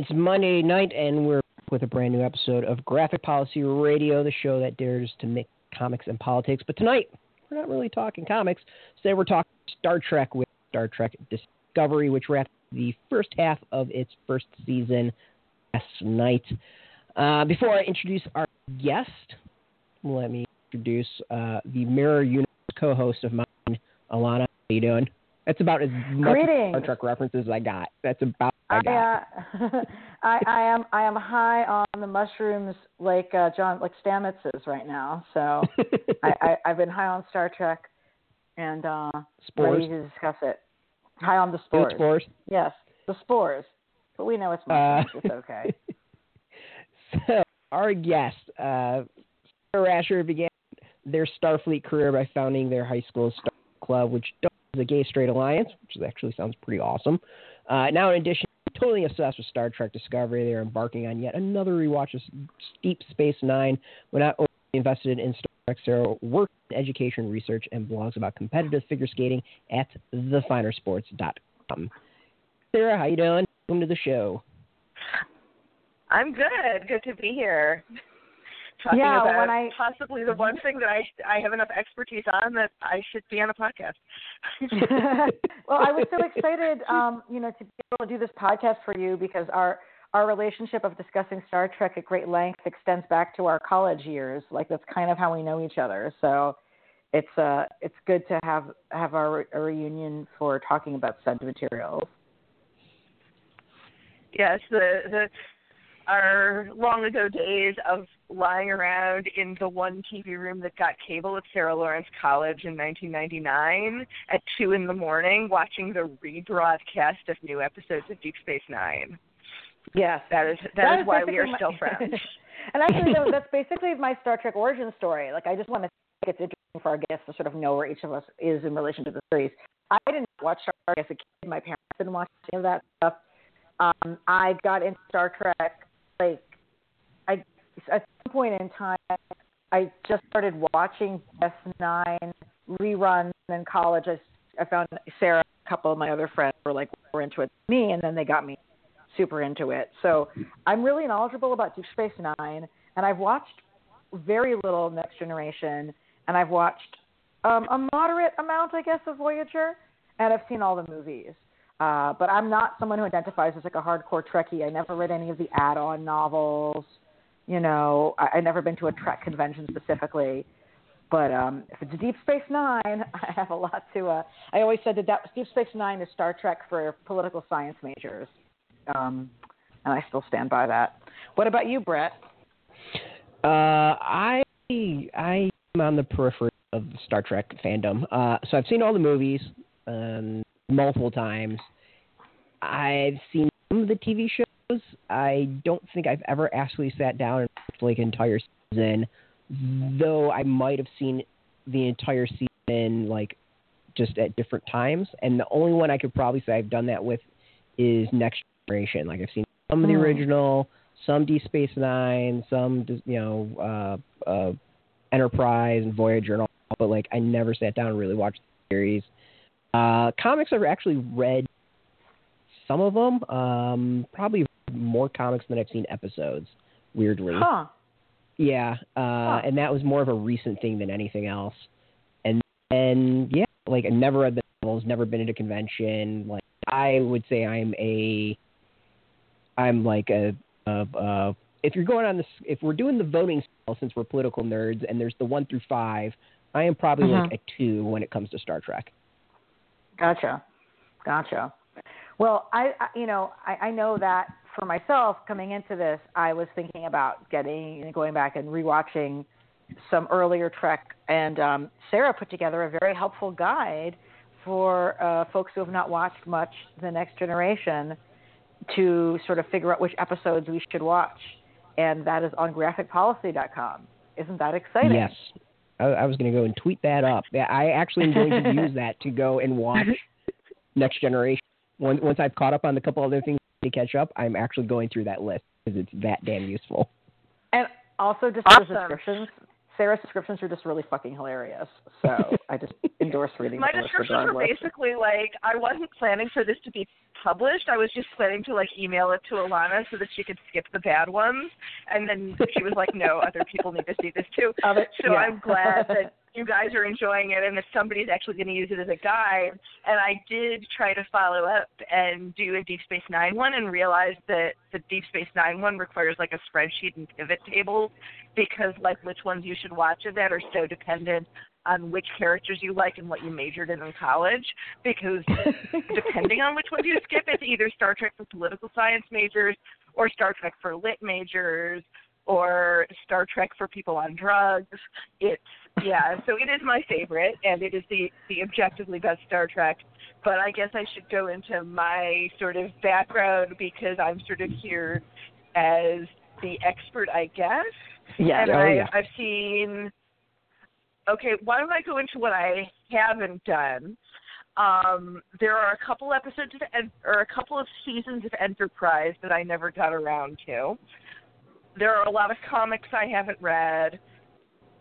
It's Monday night, and we're with a brand new episode of Graphic Policy Radio, the show that dares to make comics and politics. But tonight, we're not really talking comics. Today, we're talking Star Trek with Star Trek Discovery, which wrapped the first half of its first season last night. Uh, before I introduce our guest, let me introduce uh, the Mirror Universe co-host of mine, Alana. How you doing? That's about as much Greetings. Star Trek references as I got. That's about I I, got. uh, I, I am I am high on the mushrooms like uh, John like Stamets is right now. So I, I I've been high on Star Trek and uh Spores. ready to discuss it. High on the spores. spores. Yes, the spores. But we know it's Uh, it's okay. So, our guest, uh, Sarah Rasher, began their Starfleet career by founding their high school Star Club, which a gay straight alliance, which actually sounds pretty awesome. Uh, now, in addition, totally obsessed with Star Trek Discovery, they're embarking on yet another rewatch of Deep Space Nine. When not only invested in Star Trek, Sarah works in education, research, and blogs about competitive figure skating at thefinersports.com. Sarah, how you doing? Welcome to the show. I'm good. Good to be here. Talking Yeah, about when I- possibly the one thing that I I have enough expertise on that I should be on a podcast. well, I was so excited, um, you know, to be able to do this podcast for you because our our relationship of discussing Star Trek at great length extends back to our college years. Like that's kind of how we know each other. So it's uh it's good to have have our a reunion for talking about said materials. yes, the the our long ago days of lying around in the one TV room that got cable at Sarah Lawrence College in 1999 at two in the morning, watching the rebroadcast of new episodes of Deep Space Nine. Yes. That is that, That is why we are my- still friends. and actually, though, that's basically my Star Trek origin story. Like, I just want to think it's interesting for our guests to sort of know where each of us is in relation to the series. I didn't watch Star Trek as a kid. My parents didn't watch any of that stuff. Um, I got into Star Trek like I at some point in time. I just started watching S9 reruns in college. I, I found Sarah, a couple of my other friends were like were into it me, and then they got me super into it. So I'm really knowledgeable about Deep Space Nine, and I've watched very little Next Generation, and I've watched um, a moderate amount, I guess, of Voyager, and I've seen all the movies. Uh, but I'm not someone who identifies as like a hardcore Trekkie. I never read any of the add-on novels. You know, I, I never been to a Trek convention specifically. But um, if it's Deep Space Nine, I have a lot to. Uh, I always said that, that Deep Space Nine is Star Trek for political science majors, um, and I still stand by that. What about you, Brett? Uh, I I am on the periphery of Star Trek fandom. Uh, so I've seen all the movies um, multiple times. I've seen some of the TV shows. I don't think I've ever actually sat down and watched like an entire season, though I might have seen the entire season like just at different times. And the only one I could probably say I've done that with is Next Generation. Like I've seen some of the Hmm. original, some Deep Space Nine, some you know uh, uh, Enterprise and Voyager and all, but like I never sat down and really watched the series. Uh, comics I've actually read some of them. Um, probably more comics than I've seen episodes. Weirdly, Huh? yeah, uh, and that was more of a recent thing than anything else. And and yeah, like I never read the novels, never been at a convention. Like I would say I'm a, I'm like a, a, a if you're going on this, if we're doing the voting scale since we're political nerds, and there's the one through five, I am probably like a two when it comes to Star Trek. Gotcha, gotcha. Well, I, I you know I, I know that for myself coming into this, I was thinking about getting going back and rewatching some earlier Trek, and um, Sarah put together a very helpful guide for uh, folks who have not watched much The Next Generation to sort of figure out which episodes we should watch, and that is on graphicpolicy.com. Isn't that exciting? Yes. I, I was going to go and tweet that up. I actually am going to use that to go and watch Next Generation. Once, once I've caught up on the couple other things to catch up, I'm actually going through that list because it's that damn useful. And also, just Awesome. for subscriptions, Sarah's descriptions are just really fucking hilarious. So I just endorse reading. My descriptions were basically like I wasn't planning for this to be published. I was just planning to like email it to Alana so that she could skip the bad ones, and then she was like, "No, other people need to see this too." Other- So yeah. I'm glad that you guys are enjoying it and that somebody's actually going to use it as a guide. And I did try to follow up and do a Deep Space Nine one and realized that the Deep Space Nine one requires like a spreadsheet and pivot tables because like which ones you should watch of that are so dependent on which characters you like and what you majored in in college because depending on which ones you skip, it's either Star Trek for political science majors or Star Trek for lit majors or Star Trek for people on drugs. It's yeah, so it is my favorite and it is the the objectively best Star Trek. But I guess I should go into my sort of background because I'm sort of here as the expert, I guess. yeah. And Oh, I, yeah. I've seen. Okay, why don't I go into what I haven't done? Um, there are a couple episodes of or a couple of seasons of Enterprise that I never got around to. There are a lot of comics I haven't read.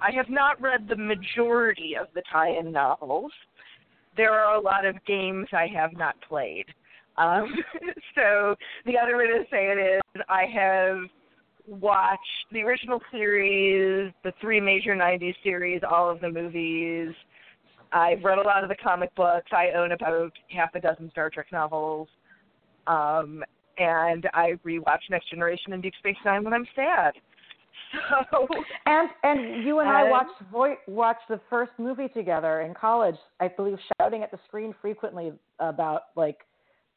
I have not read the majority of the tie-in novels. There are a lot of games I have not played. Um, so the other way to say it is I have watched the original series, the three major 90s series, all of the movies. I've read a lot of the comic books. I own about half a dozen Star Trek novels. Um, and I rewatch Next Generation and Deep Space Nine when I'm sad. So, And and you and I watched vo- watched the first movie together in college. I believe shouting at the screen frequently about like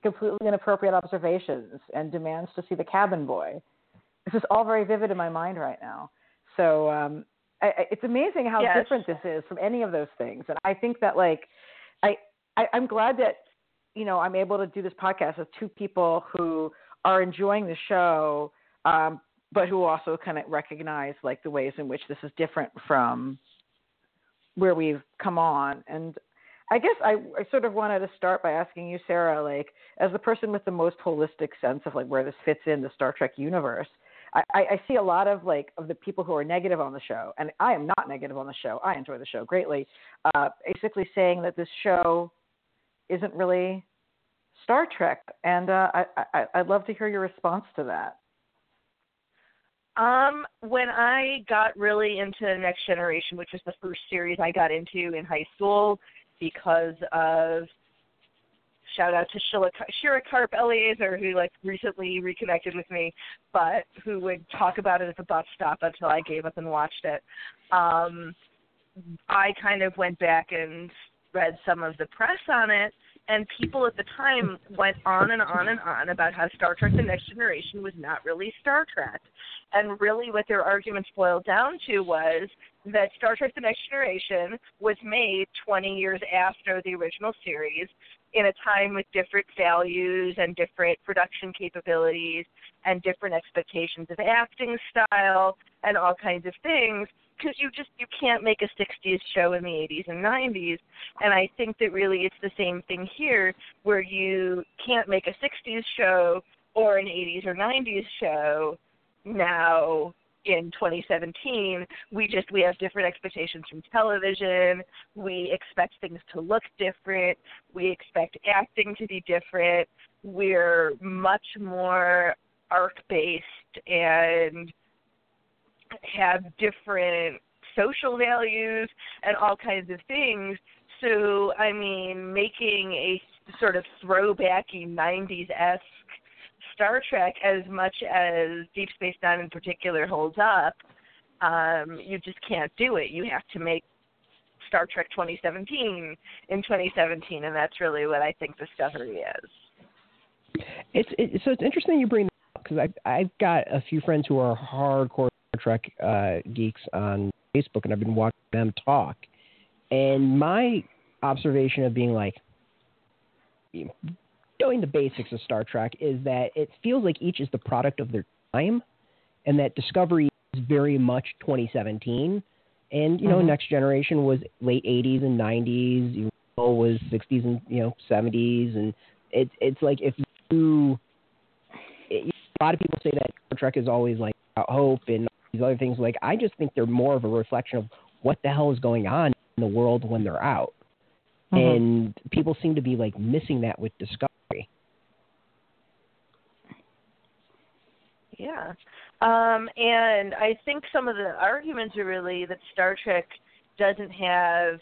completely inappropriate observations and demands to see the cabin boy. This is all very vivid in my mind right now. So um, I, I, it's amazing how Yes. different this is from any of those things. And I think that like I, I I'm glad that you know I'm able to do this podcast with two people who are enjoying the show. Um, but who also kind of recognize like the ways in which this is different from where we've come on. And I guess I, I sort of wanted to start by asking you, Sarah, like as the person with the most holistic sense of like where this fits in the Star Trek universe. I, I see a lot of like of the people who are negative on the show, and I am not negative on the show. I enjoy the show greatly. Uh, basically saying that this show isn't really Star Trek, and uh, I, I I'd love to hear your response to that. Um, when I got really into Next Generation, which was the first series I got into in high school because of shout out to Shira, Shira Karp Eliezer, who like recently reconnected with me, but who would talk about it at the bus stop until I gave up and watched it. Um, I kind of went back and read some of the press on it, and people at the time went on and on and on about how Star Trek The Next Generation was not really Star Trek. And really, what their arguments boiled down to was that Star Trek The Next Generation was made 20 years after the original series in a time with different values and different production capabilities and different expectations of acting style and all kinds of things because you just you can't make a 60s show in the 80s and 90s and i think that really it's the same thing here where you can't make a 60s show or an 80s or 90s show now in 2017 we just we have different expectations from television. We expect things to look different. We expect acting to be different. We're much more arc based and have different social values and all kinds of things so i mean making a sort of throwbacky 90s esque Star Trek, as much as Deep Space Nine in particular holds up, um, you just can't do it. You have to make Star Trek 2017 in 2017, and that's really what I think Discovery is. It's it, so it's interesting you bring that up because I've I've got a few friends who are hardcore Trek uh, geeks on Facebook, and I've been watching them talk. And my observation of being like, you know, knowing the basics of Star Trek is that it feels like each is the product of their time, and that Discovery is very much 2017. And you know, Mhm. Next Generation was late 80s and 90s. You know, was 60s and you know 70s, and it's it's like if you it, a lot of people say that Star Trek is always like about hope and these other things. Like I just think they're more of a reflection of what the hell is going on in the world when they're out, Mhm. and people seem to be like missing that with Discovery. Yeah. Um, and I think some of the arguments are really that Star Trek doesn't have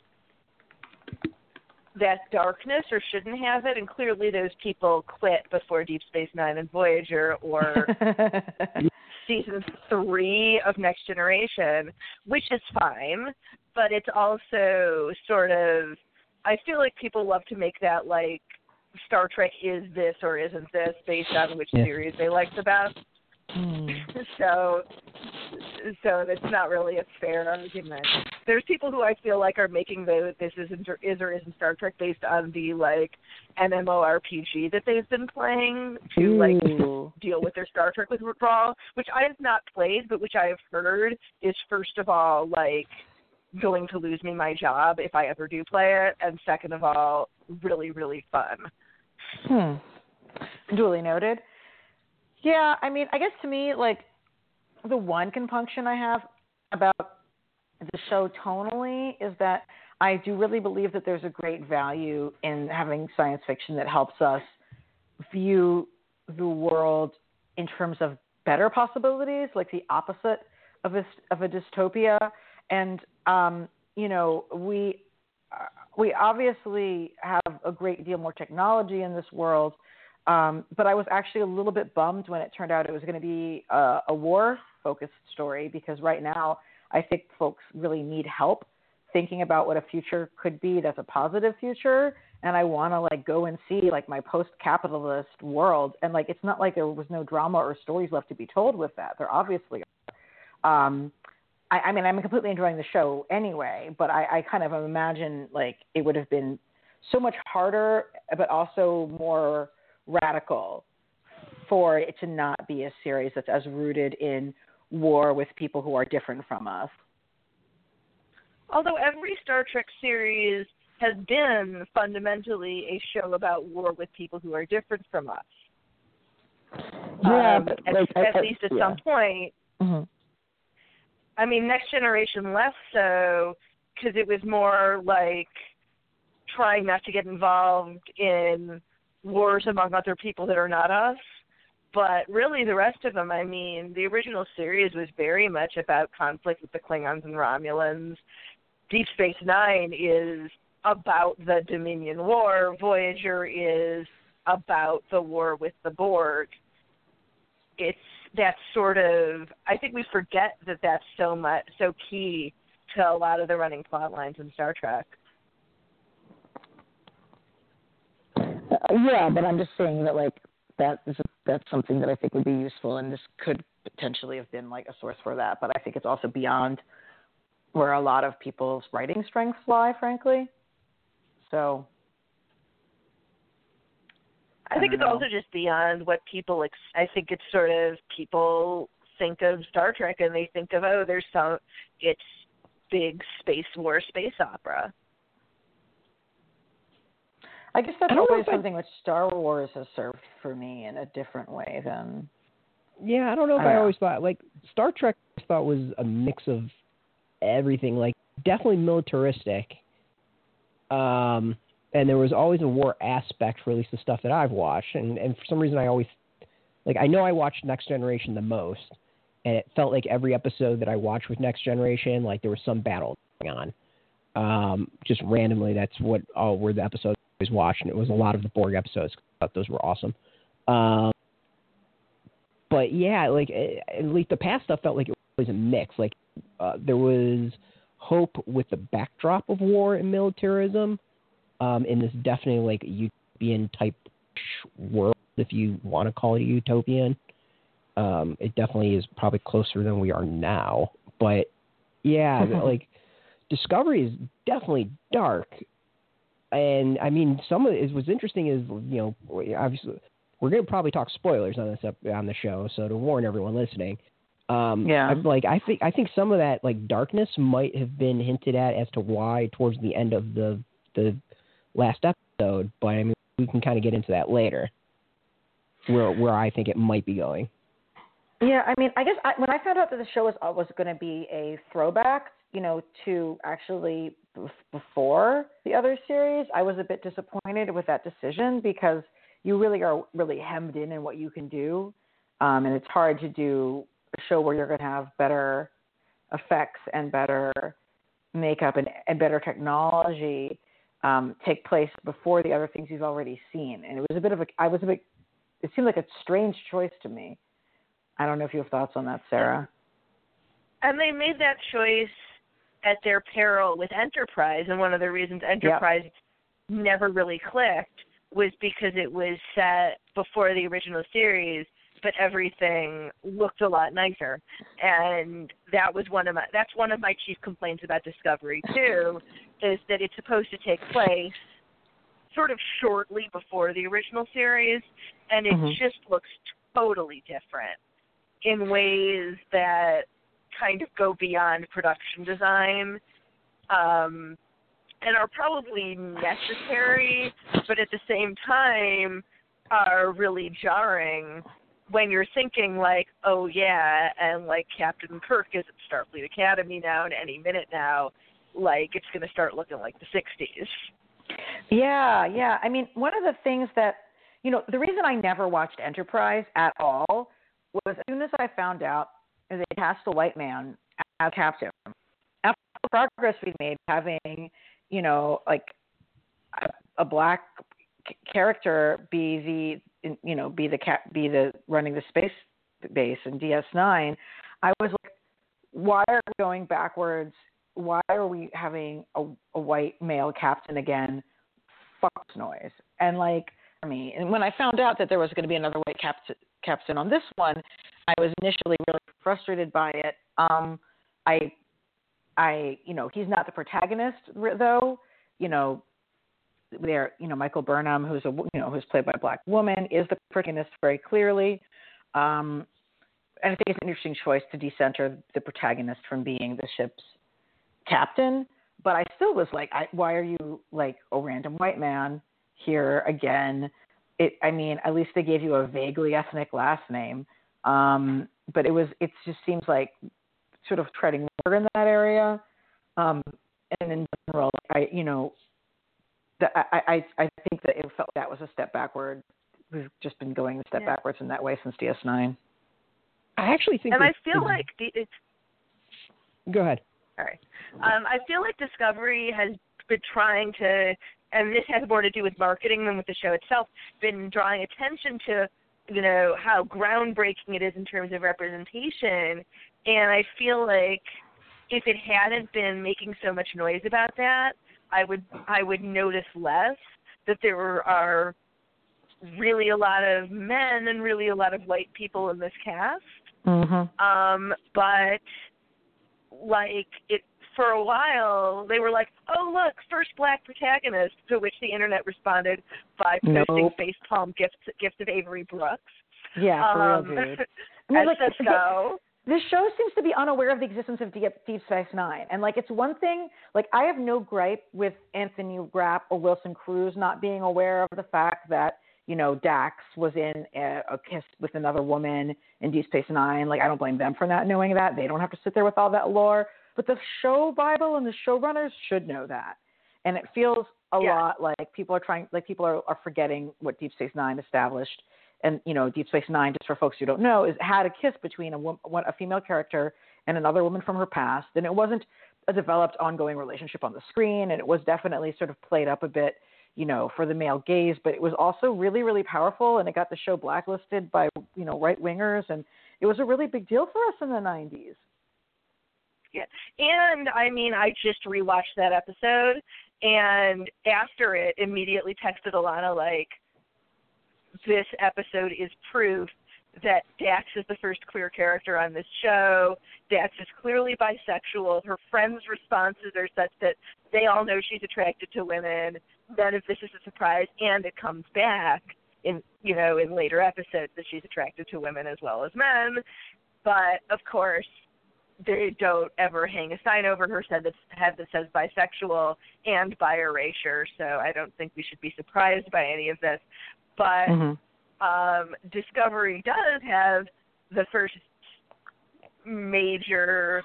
that darkness or shouldn't have it, and clearly those people quit before Deep Space Nine and Voyager or season three of Next Generation, which is fine, but it's also sort of I feel like people love to make that like Star Trek is this or isn't this based on which Yeah. series they like the best. Hmm. So so that's not really a fair argument. There's people who I feel like are making the this isn't or is or isn't Star Trek based on the like MMORPG that they've been playing to like deal with their Star Trek withdrawal, which I have not played, but which I have heard is first of all like going to lose me my job if I ever do play it, and second of all, really really fun. Hmm. Duly noted. Yeah, I mean, I guess to me, like, the one compunction I have about the show tonally is that I do really believe that there's a great value in having science fiction that helps us view the world in terms of better possibilities, like the opposite of a, of a dystopia. And, um, you know, we, we obviously have a great deal more technology in this world. Um, but I was actually a little bit bummed when it turned out it was going to be a, a war focused story because right now I think folks really need help thinking about what a future could be that's a positive future. And I want to like go and see like my post capitalist world. And like it's not like there was no drama or stories left to be told with that. There obviously are. Um I, I mean I'm completely enjoying the show anyway but I, I kind of imagine like it would have been so much harder but also more radical for it to not be a series that's as rooted in war with people who are different from us. Although every Star Trek series has been fundamentally a show about war with people who are different from us. Yeah, um, but, at, like, at I- least at yeah. some point. Mm-hmm. I mean, Next Generation less so because it was more like trying not to get involved in wars among other people that are not us. But really, the rest of them, I mean, the original series was very much about conflict with the Klingons and Romulans. Deep Space Nine is about the Dominion War. Voyager is about the war with the Borg. It's that sort of. I think we forget that that's so much so key to a lot of the running plot lines in Star Trek. Uh, yeah, but I'm just saying that like that is a, that's something that I think would be useful, and this could potentially have been like a source for that. But I think it's also beyond where a lot of people's writing strengths lie, frankly. So I think it's know. also just beyond what people. Ex- I think it's sort of people think of Star Trek and they think of oh, there's some. It's big space war, space opera. I guess that's I always if I- something which Star Wars has served for me in a different way than. Yeah, I don't know if I I, always thought like Star Trek. I thought was a mix of everything. Like definitely militaristic. Um, and there was always a war aspect for at least the stuff that I've watched. And and for some reason, I always like I know I watched Next Generation the most, and it felt like every episode that I watched with Next Generation, like there was some battle going on. Um, just randomly, that's what all were the episodes always watched, and it was a lot of the Borg episodes. I thought those were awesome. Um, but yeah, like eh, at least the past stuff felt like it was a mix. Like uh, there was hope with the backdrop of war and militarism um, in this definitely like utopian type world, if you want to call it utopian. Um, it definitely is probably closer than we are now. But yeah, like Discovery is definitely dark. And I mean, some of it what's interesting is you know obviously we're going to probably talk spoilers on this ep- on the show, so to warn everyone listening. Um, Yeah. I'm like I think I think some of that like darkness might have been hinted at as to why towards the end of the the last episode, but I mean we can kind of get into that later. Where where I think it might be going. Yeah, I mean, I guess I, when I found out that the show was uh, was going to be a throwback, you know, to actually before the other series, I was a bit disappointed with that decision because you really are really hemmed in in what you can do, um, and it's hard to do a show where you're going to have better effects and better makeup and, and better technology um, take place before the other things you've already seen. And it was a bit of a, I was a bit, it seemed like a strange choice to me. I don't know if you have thoughts on that, Sarah. And they made that choice at their peril with Enterprise, and one of the reasons Enterprise yep. never really clicked was because it was set before the original series, but everything looked a lot nicer. And that was one of my that's one of my chief complaints about Discovery too, is that it's supposed to take place sort of shortly before the original series and it mm-hmm. just looks totally different in ways that kind of go beyond production design um, and are probably necessary, but at the same time are really jarring when you're thinking like, oh yeah, and like Captain Kirk is at Starfleet Academy now, and any minute now, like it's going to start looking like the '60s. Yeah, yeah. I mean, one of the things that you know, the reason I never watched Enterprise at all was as soon as I found out they cast a white man as captain. After the progress we made, having you know like a, a black character be the you know be the cap be the running the space base in DS9, I was like, why are we going backwards? Why are we having a, a white male captain again? Fuck noise. And like me, and when I found out that there was going to be another white captain captain on this one, I was initially really frustrated by it. Um, I, I, you know, he's not the protagonist though. You know, there, you know, Michael Burnham, who's a, you know, who's played by a black woman, is the protagonist very clearly. Um, and I think it's an interesting choice to decenter the protagonist from being the ship's captain. But I still was like, I, why are you like a random white man here again? It, I mean, at least they gave you a vaguely ethnic last name. Um, but it was, it just seems like sort of treading water in that area. Um, and in general, I, you know, the, I, I, I think that it felt that was a step backward. We've just been going a step yeah. backwards in that way since DS9. I actually think, and I feel like the, it's. Go ahead. All right. Um, I feel like Discovery has been trying to, and this has more to do with marketing than with the show itself, been drawing attention to you know how groundbreaking it is in terms of representation and i feel like if it hadn't been making so much noise about that i would i would notice less that there were, are really a lot of men and really a lot of white people in this cast mm-hmm. um but like it for a while they were like, "Oh look, first black protagonist," to which the internet responded by posting nope. face palm gifs gifs of Avery Brooks. Yeah, for um, real, dude. I mean, like, Sisko. This show seems to be unaware of the existence of Deep, Deep Space Nine, and like it's one thing. Like I have no gripe with Anthony Rapp or Wilson Cruz not being aware of the fact that you know Dax was in a, a kiss with another woman in Deep Space Nine. Like I don't blame them for not knowing that. They don't have to sit there with all that lore. But the show Bible and the showrunners should know that. And it feels a yeah. lot like people are trying, like people are, are forgetting what Deep Space Nine established. And you know, Deep Space Nine, just for folks who don't know, is had a kiss between a, woman, a female character and another woman from her past, and it wasn't a developed ongoing relationship on the screen, and it was definitely sort of played up a bit, you know, for the male gaze, but it was also really, really powerful, and it got the show blacklisted by you know right wingers, and it was a really big deal for us in the '90s. Yeah. And I mean, I just rewatched that episode, and after it, immediately texted Alana like, "This episode is proof that Dax is the first queer character on this show. Dax is clearly bisexual. Her friends' responses are such that they all know she's attracted to women. None of this is a surprise, and it comes back in you know in later episodes that she's attracted to women as well as men. But of course, they don't ever hang a sign over her head that head that says bisexual and bi erasure. So I don't think we should be surprised by any of this. But mm-hmm. um, Discovery does have the first major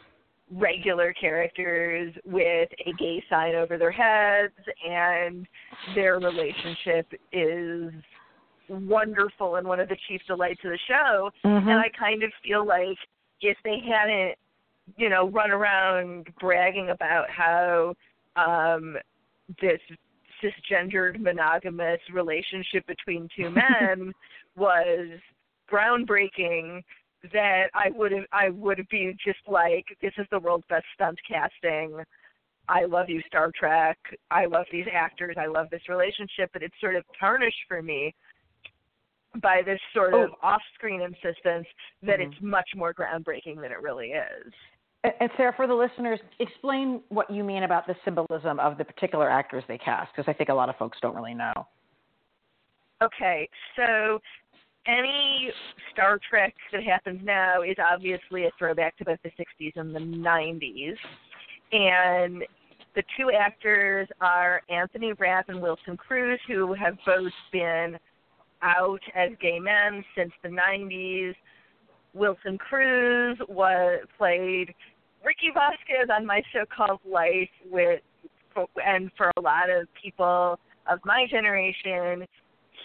regular characters with a gay sign over their heads and their relationship is wonderful and one of the chief delights of the show Mm-hmm. and I kind of feel like if they hadn't you know run around bragging about how um this cisgendered monogamous relationship between two men was groundbreaking that I would have I would be just like this is the world's best stunt casting. I love you Star Trek. I love these actors. I love this relationship, but it's sort of tarnished for me by this sort of Oh. off-screen insistence that Mhm. it's much more groundbreaking than it really is. And Sarah, for the listeners, explain what you mean about the symbolism of the particular actors they cast, because I think a lot of folks don't really know. Okay, so any Star Trek that happens now is obviously a throwback to both the 60s and the 90s. And the two actors are Anthony Rapp and Wilson Cruz, who have both been out as gay men since the 90s. Wilson Cruz was played Ricky Vasquez on My So-Called Life, with, and for a lot of people of my generation,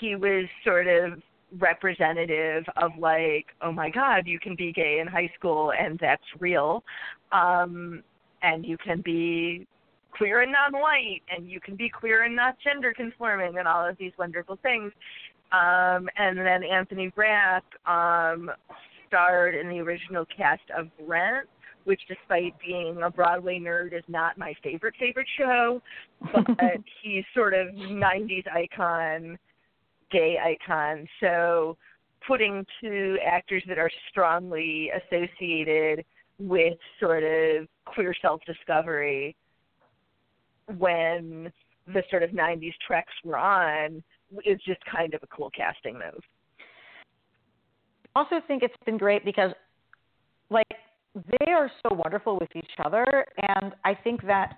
he was sort of representative of like, oh my God, you can be gay in high school and that's real. Um, and you can be queer and non white and you can be queer and not gender conforming and all of these wonderful things. Um, and then Anthony Rapp um, starred in the original cast of Rent, which despite being a Broadway nerd is not my favorite favorite show, but he's sort of 90s icon gay icon. So putting two actors that are strongly associated with sort of queer self discovery when the sort of 90s treks were on is just kind of a cool casting move. I also think it's been great because like they are so wonderful with each other and i think that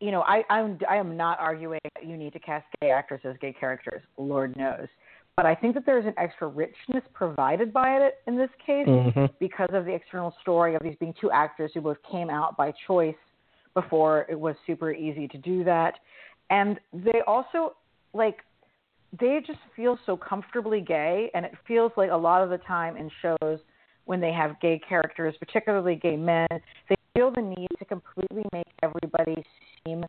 you know i i'm i am not arguing that you need to cast gay actors as gay characters lord knows but i think that there's an extra richness provided by it in this case Mm-hmm. because of the external story of these being two actors who both came out by choice before it was super easy to do that and they also like they just feel so comfortably gay and it feels like a lot of the time in shows when they have gay characters particularly gay men they feel the need to completely make everybody seem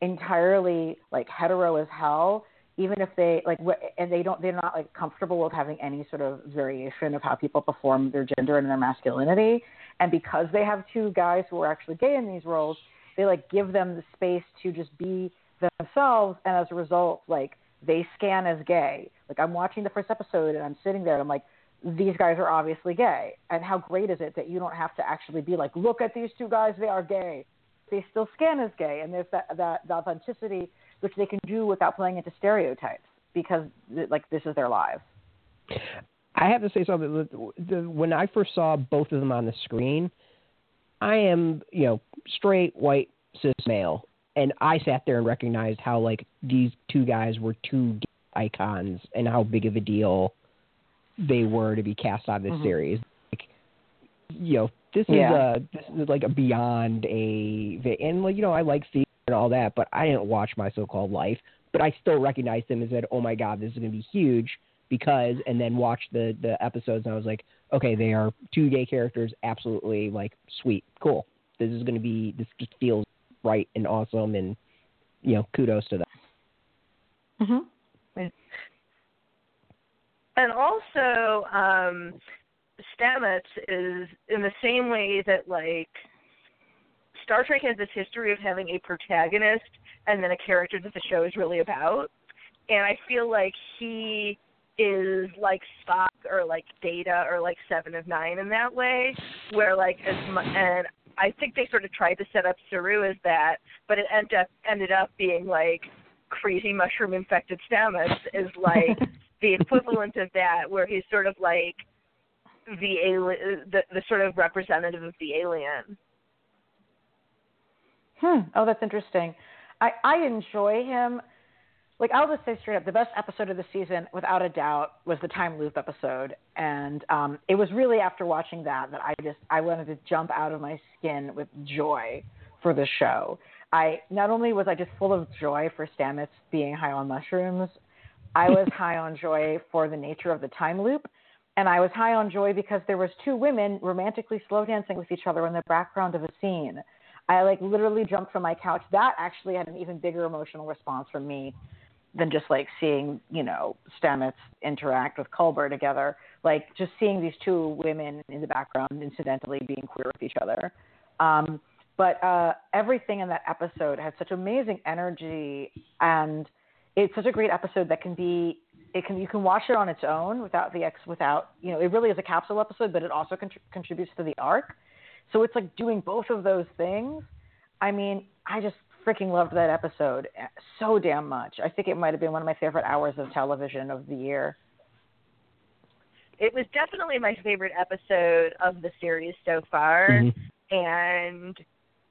entirely like hetero as hell even if they like and they don't they're not like comfortable with having any sort of variation of how people perform their gender and their masculinity. And because they have two guys who are actually gay in these roles they like give them the space to just be themselves. And as a result like they scan as gay. Like i'm watching the first episode and i'm sitting there and i'm like these guys are obviously gay. And how great is it that you don't have to actually be like look at these two guys they are gay. They still scan as gay and there's that that the authenticity which they can do without playing into stereotypes because like this is their lives. I have to say something. When I first saw both of them on the screen, I am, you know, straight white cis male, and I sat there and recognized how like these two guys were two icons and how big of a deal they were to be cast on this Mhm. series. Like, you know, this Yeah. is a this is like a beyond a and like you know I like theater and all that, but I didn't watch my so-called life, but I still recognized them and said, oh my god, this is going to be huge because and then watched the the episodes and I was like, okay, they are two gay characters, absolutely like sweet, cool. This is going to be this just feels right and awesome and you know, kudos to them. mm-hmm. And also, um, Stamets is in the same way that like Star Trek has this history of having a protagonist and then a character that the show is really about. And I feel like he is like Spock or like Data or like Seven of Nine in that way, where like as mu- and I think they sort of tried to set up Saru as that, but it ended up ended up being like crazy mushroom infected Stamets is like the equivalent of that, where he's sort of like the alien, the, the sort of representative of the alien. Hmm. Oh, that's interesting. I I enjoy him. like I'll just say straight up, the best episode of the season, without a doubt, was the time loop episode, and um, it was really after watching that that I just I wanted to jump out of my skin with joy for the show. I not only was I just full of joy for Stamets being high on mushrooms, I was high on joy for the nature of the time loop, and I was high on joy because there was two women romantically slow dancing with each other in the background of a scene. I like literally jumped from my couch. That actually had an even bigger emotional response from me than just like seeing, you know, Stamets interact with Culber together. Like just seeing these two women in the background incidentally being queer with each other. Um, but uh, everything in that episode had such amazing energy, and it's such a great episode that can be. It can you can watch it on its own without the ex without you know it really is a capsule episode, but it also contributes to the arc. So it's like doing both of those things. I mean, I just freaking loved that episode so damn much. I think it might have been one of my favorite hours of television of the year. It was definitely my favorite episode of the series so far, mm-hmm. and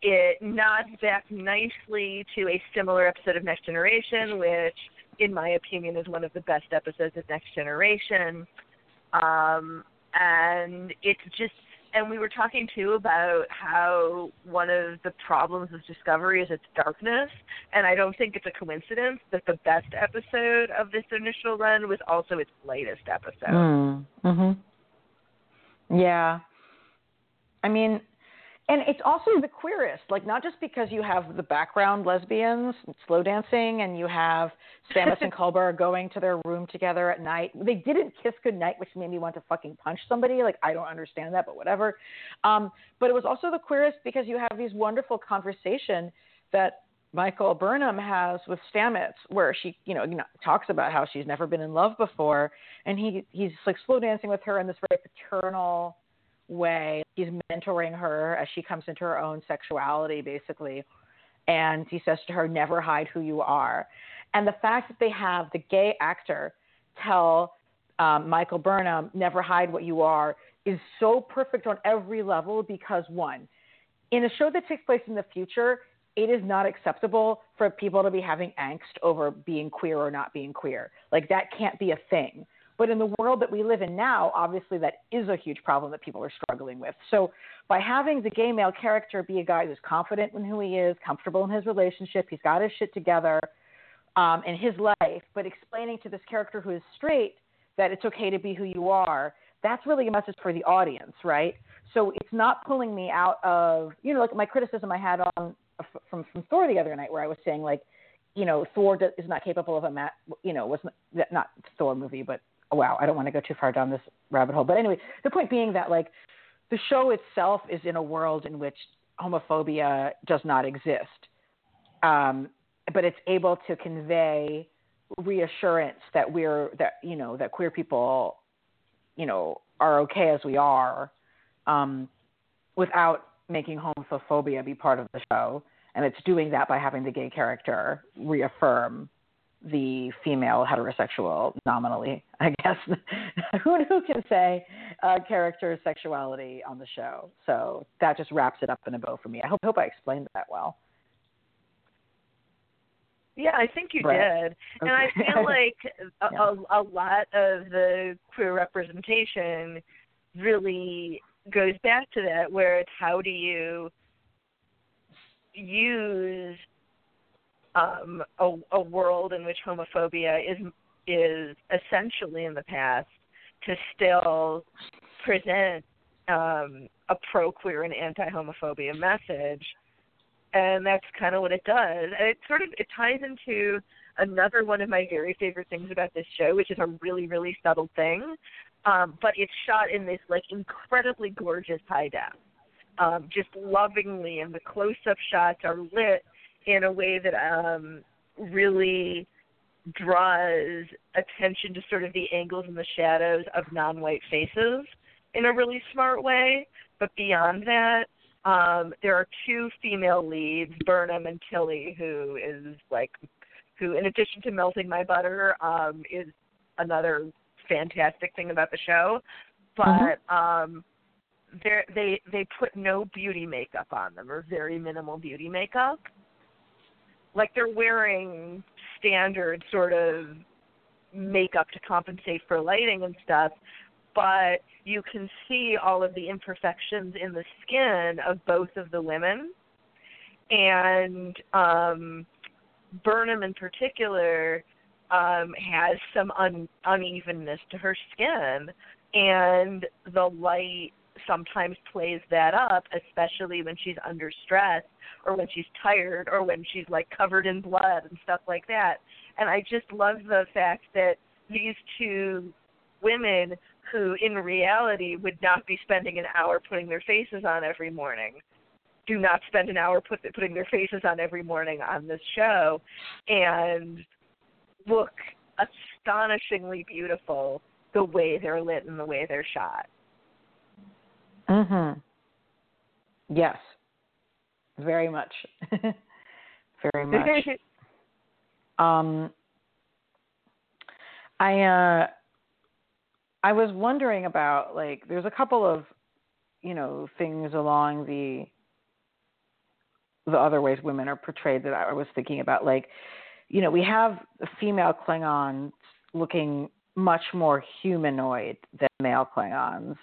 it nods back nicely to a similar episode of Next Generation, which, in my opinion, is one of the best episodes of Next Generation. Um, and it's just and we were talking too about how one of the problems of Discovery is its darkness, and I don't think it's a coincidence that the best episode of this initial run was also its latest episode. Mm. Mhm. Yeah. I mean, and it's also the queerest like not just because you have the background lesbians slow dancing and you have Stamets and Culber going to their room together at night. They didn't kiss goodnight which made me want to fucking punch somebody. Like I don't understand that but whatever. Um, but it was also the queerest because you have these wonderful conversation that Michael Burnham has with Stamets, where she, you know, talks about how she's never been in love before, and he he's like slow dancing with her in this very paternal, way. He's mentoring her as she comes into her own sexuality, basically. And he says to her, never hide who you are. And the fact that they have the gay actor tell um, Michael Burnham, never hide what you are, is so perfect on every level because, one, in a show that takes place in the future, it is not acceptable for people to be having angst over being queer or not being queer. Like, that can't be a thing. But in the world that we live in now, obviously that is a huge problem that people are struggling with. So by having the gay male character be a guy who's confident in who he is, comfortable in his relationship, he's got his shit together um, in his life, but explaining to this character who is straight that it's okay to be who you are, that's really a message for the audience, right? So it's not pulling me out of, you know, like my criticism I had on from from Thor the other night, where I was saying like, you know, Thor is not capable of a you know, was not, not Thor movie, but wow, I don't want to go too far down this rabbit hole. But anyway, the point being that like the show itself is in a world in which homophobia does not exist, um, but it's able to convey reassurance that we're that you know that queer people, you know, are okay as we are, um, without making homophobia be part of the show. And it's doing that by having the gay character reaffirm the female heterosexual nominally, I guess. who, who can say uh, character sexuality on the show? So that just wraps it up in a bow for me. I hope, hope I explained that well. Yeah, I think you right. did. Okay. And I feel like yeah. a, a lot of the queer representation really goes back to that, where it's how do you use um, a, a world in which homophobia is is essentially in the past to still present um, a pro queer and anti homophobia message, and that's kind of what it does. And it sort of it ties into another one of my very favorite things about this show, which is a really really subtle thing, um, but it's shot in this like incredibly gorgeous high def. Um, just lovingly, and the close-up shots are lit in a way that um, really draws attention to sort of the angles and the shadows of non-white faces in a really smart way. But beyond that, um, there are two female leads, Burnham and Tilly, who is like, who in addition to melting my butter, um, is another fantastic thing about the show. But mm-hmm. um, they they put no beauty makeup on them, or very minimal beauty makeup like they're wearing standard sort of makeup to compensate for lighting and stuff, but you can see all of the imperfections in the skin of both of the women. And um Burnham in particular um has some un- unevenness to her skin and the light sometimes plays that up, especially when she's under stress or when she's tired or when she's like covered in blood and stuff like that. And I just love the fact that these two women who in reality would not be spending an hour putting their faces on every morning do not spend an hour put, putting their faces on every morning on this show and look astonishingly beautiful the way they're lit and the way they're shot. Mhm. Yes. Very much. Very much. um I uh I was wondering about like there's a couple of you know things along the the other ways women are portrayed that I was thinking about like you know we have female Klingons looking much more humanoid than male Klingons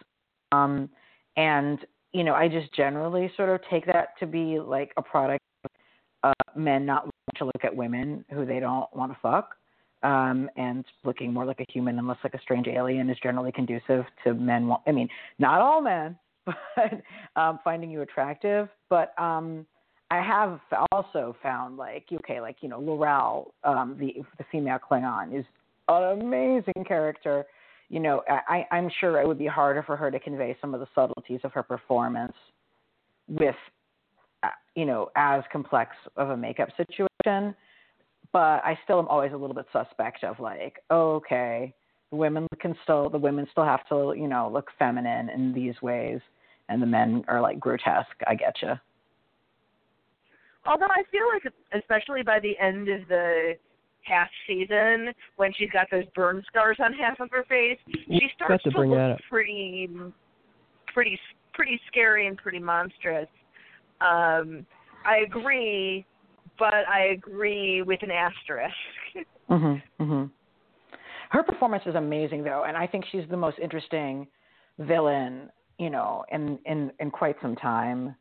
um and you know I just generally sort of take that to be like a product of uh, men not wanting to look at women who they don't want to fuck um, and looking more like a human and less like a strange alien is generally conducive to men. I mean, not all men, but um, finding you attractive. But um, I have also found like okay, like you know, L'Rell, um, the the female Klingon, is an amazing character. You know, I, I'm sure it would be harder for her to convey some of the subtleties of her performance with, uh, you know, as complex of a makeup situation but I still am always a little bit suspect of like, okay, the women can still the women still have to you know look feminine in these ways, and the men are like grotesque. I get you. Although I feel like, especially by the end of the half season, when she's got those burn scars on half of her face, she starts to, to look pretty, pretty, pretty scary and pretty monstrous. Um, I agree but I agree with an asterisk. mhm. Mhm. Her performance is amazing though, and I think she's the most interesting villain, you know, in in in quite some time.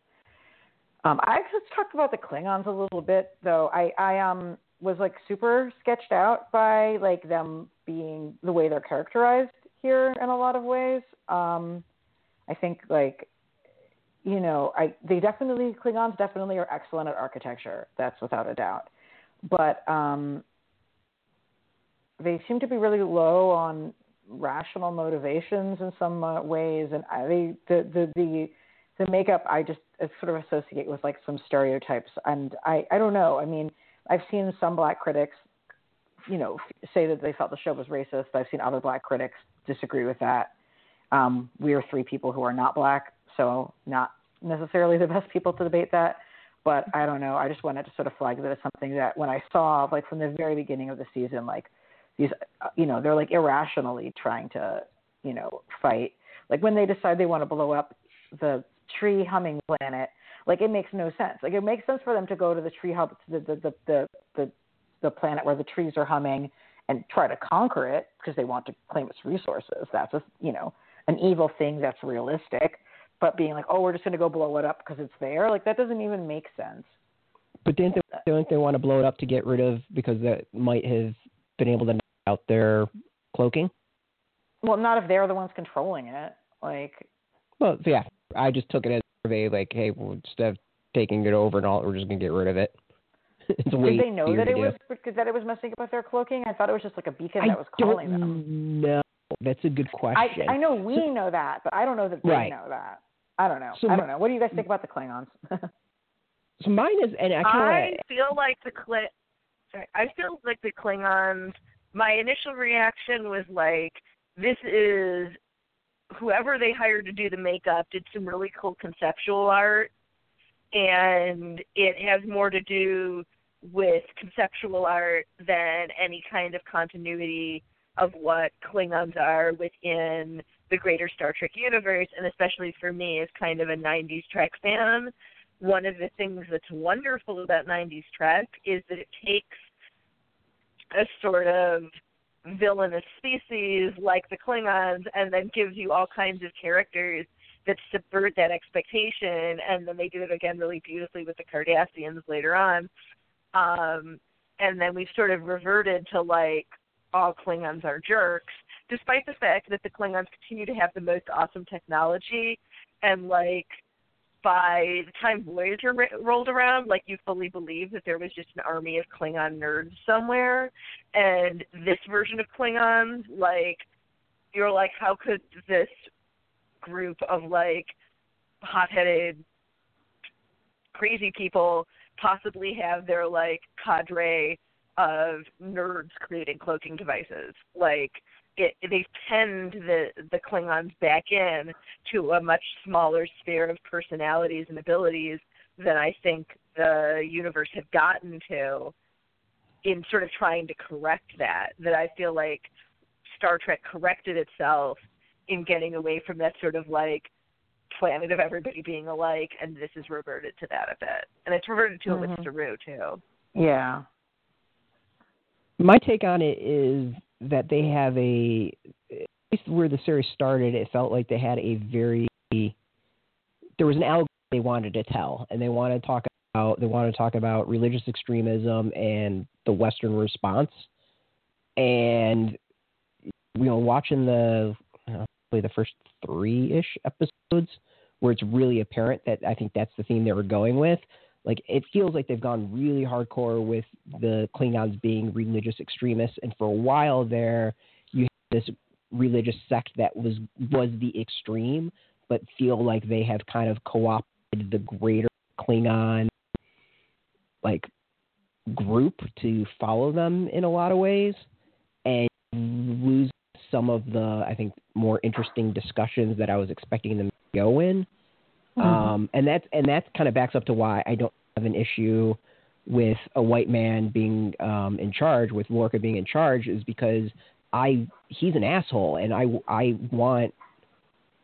Um, I just talked about the Klingons a little bit though. I I um was like super sketched out by like them being the way they're characterized here in a lot of ways. Um, I think like you know, I they definitely Klingons definitely are excellent at architecture. That's without a doubt. But um, they seem to be really low on rational motivations in some uh, ways, and I, they the the the the makeup I just sort of associate with like some stereotypes, and I I don't know. I mean, I've seen some black critics, you know, say that they felt the show was racist. I've seen other black critics disagree with that. Um, we are three people who are not black, so not necessarily the best people to debate that. But I don't know. I just wanted to sort of flag that as something that when I saw, like from the very beginning of the season, like these, you know, they're like irrationally trying to, you know, fight. Like when they decide they want to blow up the tree humming planet, like it makes no sense. Like it makes sense for them to go to the tree hub, to the the the the, the, the planet where the trees are humming and try to conquer it because they want to claim its resources. That's a, you know, an evil thing that's realistic but being like, oh, we're just going to go blow it up because it's there, like that doesn't even make sense. But didn't they, don't they want to blow it up to get rid of because that might have been able to knock out their cloaking? Well, not if they're the ones controlling it. Like, well, yeah, I just took it as a survey, like, hey, well, instead of taking it over and all, we're just gonna get rid of it. it's Did they know that it was that it was messing up with their cloaking? I thought it was just like a beacon I that was calling them. No, that's a good question. I, I know we know that, but I don't know that they right. know that. I don't know. So I don't know. What do you guys think about the Klingons? so mine is, and I, I feel like the Kling. Sorry, I feel like the Klingons. My initial reaction was like, this is whoever they hired to do the makeup did some really cool conceptual art, and it has more to do with conceptual art than any kind of continuity of what Klingons are within the greater Star Trek universe, and especially for me as kind of a 90s Trek fan, one of the things that's wonderful about 90s Trek is that it takes a sort of villainous species like the Klingons, and then gives you all kinds of characters that subvert that expectation, and then they did it again really beautifully with the Cardassians later on. Um, and then we've sort of reverted to like all Klingons are jerks, despite the fact that the Klingons continue to have the most awesome technology, and like by the time Voyager rolled around, like you fully believed that there was just an army of Klingon nerds somewhere, and this version of Klingons, like you're like, how could this group of like hot-headed crazy people possibly have their like cadre of nerds creating cloaking devices? Like it, they've penned the the Klingons back in to a much smaller sphere of personalities and abilities than I think the universe had gotten to in sort of trying to correct that. That I feel like Star Trek corrected itself in getting away from that sort of like planet of everybody being alike, and this is reverted to that a bit, and it's reverted to mm-hmm. it with Saru too. Yeah. My take on it is that they have a at least where the series started, it felt like they had a very there was an allegory they wanted to tell, and they wanted to talk about they wanted to talk about religious extremism and the Western response, and you know, watching the the first three ish episodes where it's really apparent that I think that's the theme they were going with. Like it feels like they've gone really hardcore with the Klingons being religious extremists, and for a while there, you had this religious sect that was was the extreme, but feel like they have kind of co-opted the greater Klingon like group to follow them in a lot of ways, and lose some of the I think more interesting discussions that I was expecting them to go in. Mm-hmm. Um, and that's and that kind of backs up to why I don't have an issue with a white man being um, in charge, with Lorca being in charge, is because I he's an asshole, and I I want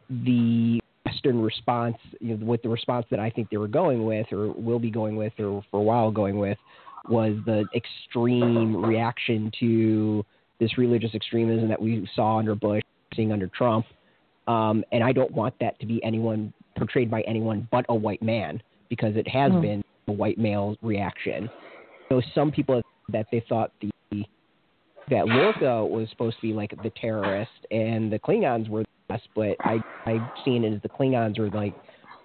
the Western response, you know, with the response that I think they were going with, or will be going with, or for a while going with, was the extreme reaction to this religious extremism that we saw under Bush, seeing under Trump. Um, and I don't want that to be anyone portrayed by anyone but a white man because it has mm. been a white male reaction. So some people that they thought the that Lorca was supposed to be like the terrorist and the Klingons were the best, but I I've seen it as the Klingons were like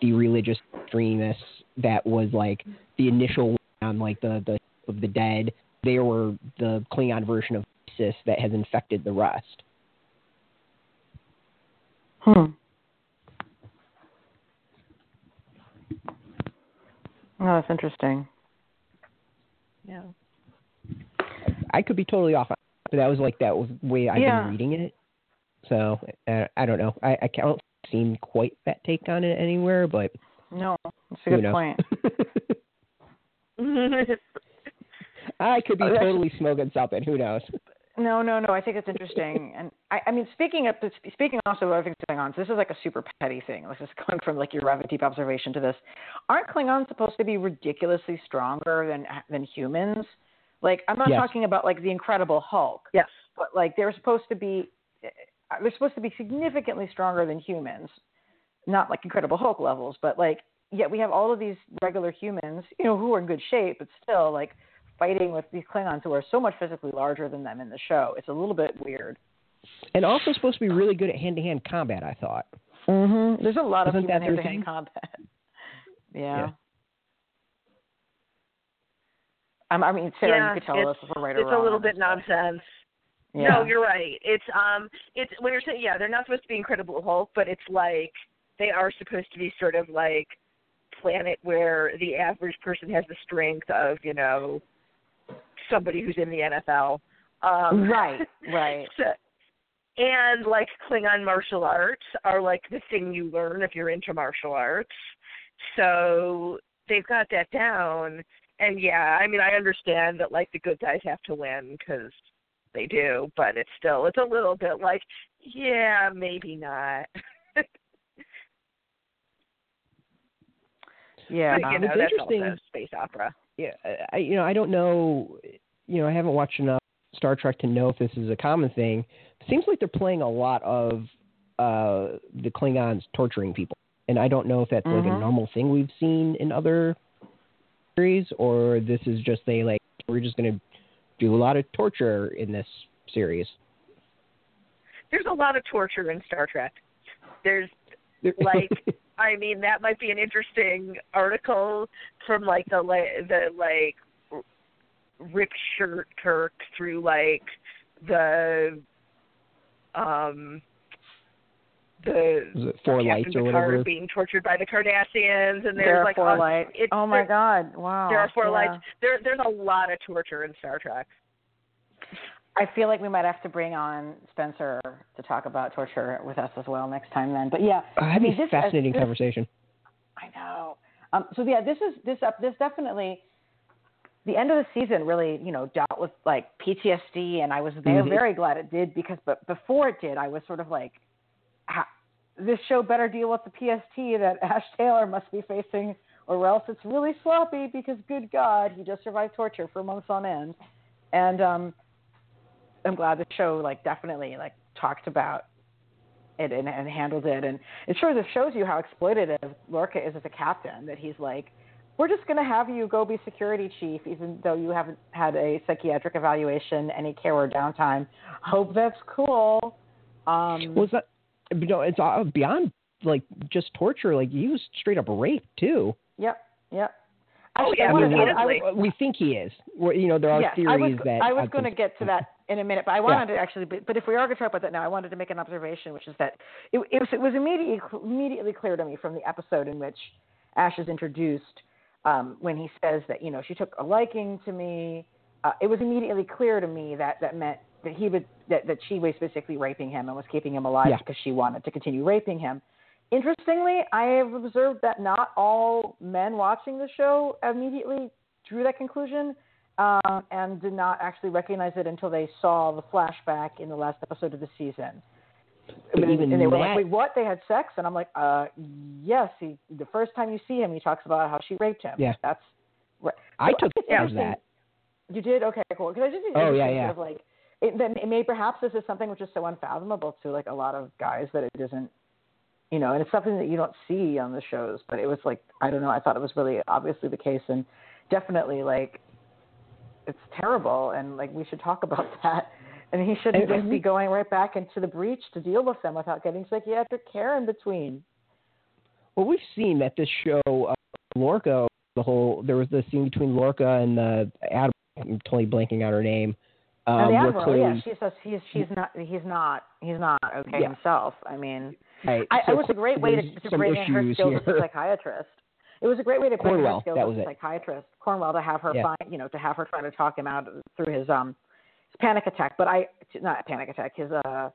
the religious extremists that was like the initial on like the the of the dead. They were the Klingon version of ISIS that has infected the rest. Hmm. Oh, that's interesting. Yeah. I could be totally off, but that was like that was the way I've yeah. been reading it. So uh, I don't know. I, I can't seem quite that take on it anywhere, but no, that's a good point. I could be totally smoking something. Who knows? No, no, no. I think it's interesting, and I, I mean, speaking of speaking also of other things going on. So this is like a super petty thing. This is coming from like your rather deep observation to this. Aren't Klingons supposed to be ridiculously stronger than than humans? Like, I'm not yes. talking about like the Incredible Hulk. Yes. But like, they're supposed to be eh, they're supposed to be significantly stronger than humans. Not like Incredible Hulk levels, but like, yet we have all of these regular humans, you know, who are in good shape, but still like fighting with these Klingons who are so much physically larger than them in the show. It's a little bit weird. And also supposed to be really good at hand to hand combat, I thought. Mm-hmm. There's a lot Isn't of hand to hand combat. yeah. yeah. I mean, Sarah, yeah, you could tell us if we're right or it's wrong. It's a little bit nonsense. Yeah. No, you're right. It's um, it's when you're saying yeah, they're not supposed to be Incredible Hulk, but it's like they are supposed to be sort of like planet where the average person has the strength of you know somebody who's in the NFL. Um, right, right. So, and like Klingon martial arts are like the thing you learn if you're into martial arts. So they've got that down. And yeah, I mean, I understand that like the good guys have to win because they do, but it's still it's a little bit like, yeah, maybe not. yeah, but, you know, it's that's interesting. space opera yeah, I you know I don't know, you know I haven't watched enough Star Trek to know if this is a common thing. It seems like they're playing a lot of uh, the Klingons torturing people, and I don't know if that's like a Mhm. normal thing we've seen in other series, or this is just they like we're just going to do a lot of torture in this series. There's a lot of torture in Star Trek. There's like I mean that might be an interesting article from like the like the like r- Rip Shirt Turk through like the um the Was it Four Lights or Picard whatever? being tortured by the Cardassians and there's there are like four a- lights. it- oh my God! Wow. There are four yeah. lights. There there's a lot of torture in Star Trek. I feel like we might have to bring on Spencer to talk about torture with us as well next time. Then, but yeah, Uh, I that'd mean, be this- fascinating this- conversation. I know. Um, so yeah, this is this up this definitely the end of the season really you know dealt with like PTSD, and I was very Mhm. very glad it did because but before it did, I was sort of like, this show better deal with the PST that Ash Tyler must be facing, or else it's really sloppy because good God, he just survived torture for months on end, and um, I'm glad the show like definitely like talked about it and, and handled it. And it sure just shows you how exploitative Lorca is as a captain. That he's like, we're just going to have you go be security chief, even though you haven't had a psychiatric evaluation, any care or downtime. Hope that's cool. Um, Was that? You know, it's beyond like just torture. Like he was straight up raped too. Yep, yep. Oh, yeah, I mean, we're- I was- we think he is. We're, you know, there are theories I was, that I was going to get to that in a minute, but I wanted to actually, but, but if we are going to talk about that now, I wanted to make an observation, which is that it, it was it was immediately immediately clear to me from the episode in which Ash is introduced um, when he says that you know she took a liking to me. Uh, it was immediately clear to me that that meant that he would that that she was basically raping him and was keeping him alive Yeah. because she wanted to continue raping him. Interestingly, I have observed that not all men watching the show immediately drew that conclusion um, and did not actually recognize it until they saw the flashback in the last episode of the season. And, they were that- like, "Wait, what? They had sex?" And I'm like, "Uh, yes." He, the first time you see him, he talks about how she raped him. Yeah. that's right. I So took it's it that. You did okay, cool. Because I just think Oh, yeah, yeah. Sort of like, it, then it may perhaps this is something which is so unfathomable to like a lot of guys that it isn't, you know, and it's something that you don't see on the shows. But it was like I don't know. I thought it was really obviously the case, and definitely like it's terrible, and like we should talk about that. And he shouldn't just be going right back into the breach to deal with them without getting psychiatric care in between. Well, we've seen that this show, uh, Lorca, the whole there was the scene between Lorca and the Adam. I'm totally blanking out her name. Um, and the admiral, clearly- yeah, she says he's he's not he's not he's not okay Yeah. himself. I mean, right, I, so it was a great way to, to bring in her skills as a here. psychiatrist. It was a great way to bring in her skills that as a it. psychiatrist. Cornwell to have her Yeah. find, you know, to have her try to talk him out through his um his panic attack. But I not a panic attack, his uh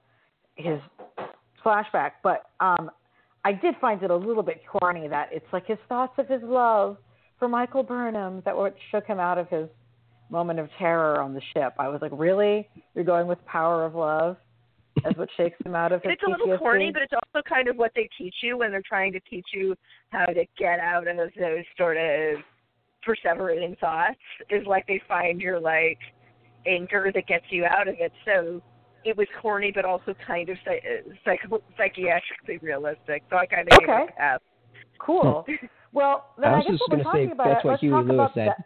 his flashback. But um I did find it a little bit corny that it's like his thoughts of his love for Michael Burnham that what shook him out of his moment of terror on the ship. I was like, really? You're going with power of love as what shakes them out of it. his it's a little corny, but it's also kind of what they teach you when they're trying to teach you how to get out of those sort of perseverating thoughts. Is like they find your like anchor that gets you out of it. So it was corny, but also kind of psych- psych- psychiatrically realistic. So I kind of gave Okay. it a pass. Cool. Well, then I I, was guess just we're gonna say talking about, that's what let's Huey talk Lewis about said. That.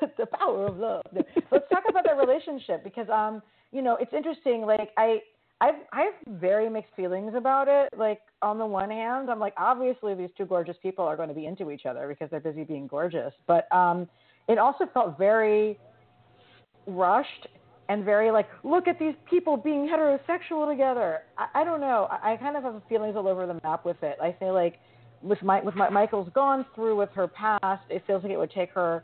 That's the power of love. let's talk about their relationship because, um, you know, it's interesting. Like I, I've, I have very mixed feelings about it. Like on the one hand, I'm like, obviously these two gorgeous people are going to be into each other because they're busy being gorgeous. But um, it also felt very rushed and very like, look at these people being heterosexual together. I, I don't know. I, I kind of have feelings all over the map with it. I feel like with my with my Michael's gone through with her past, it feels like it would take her,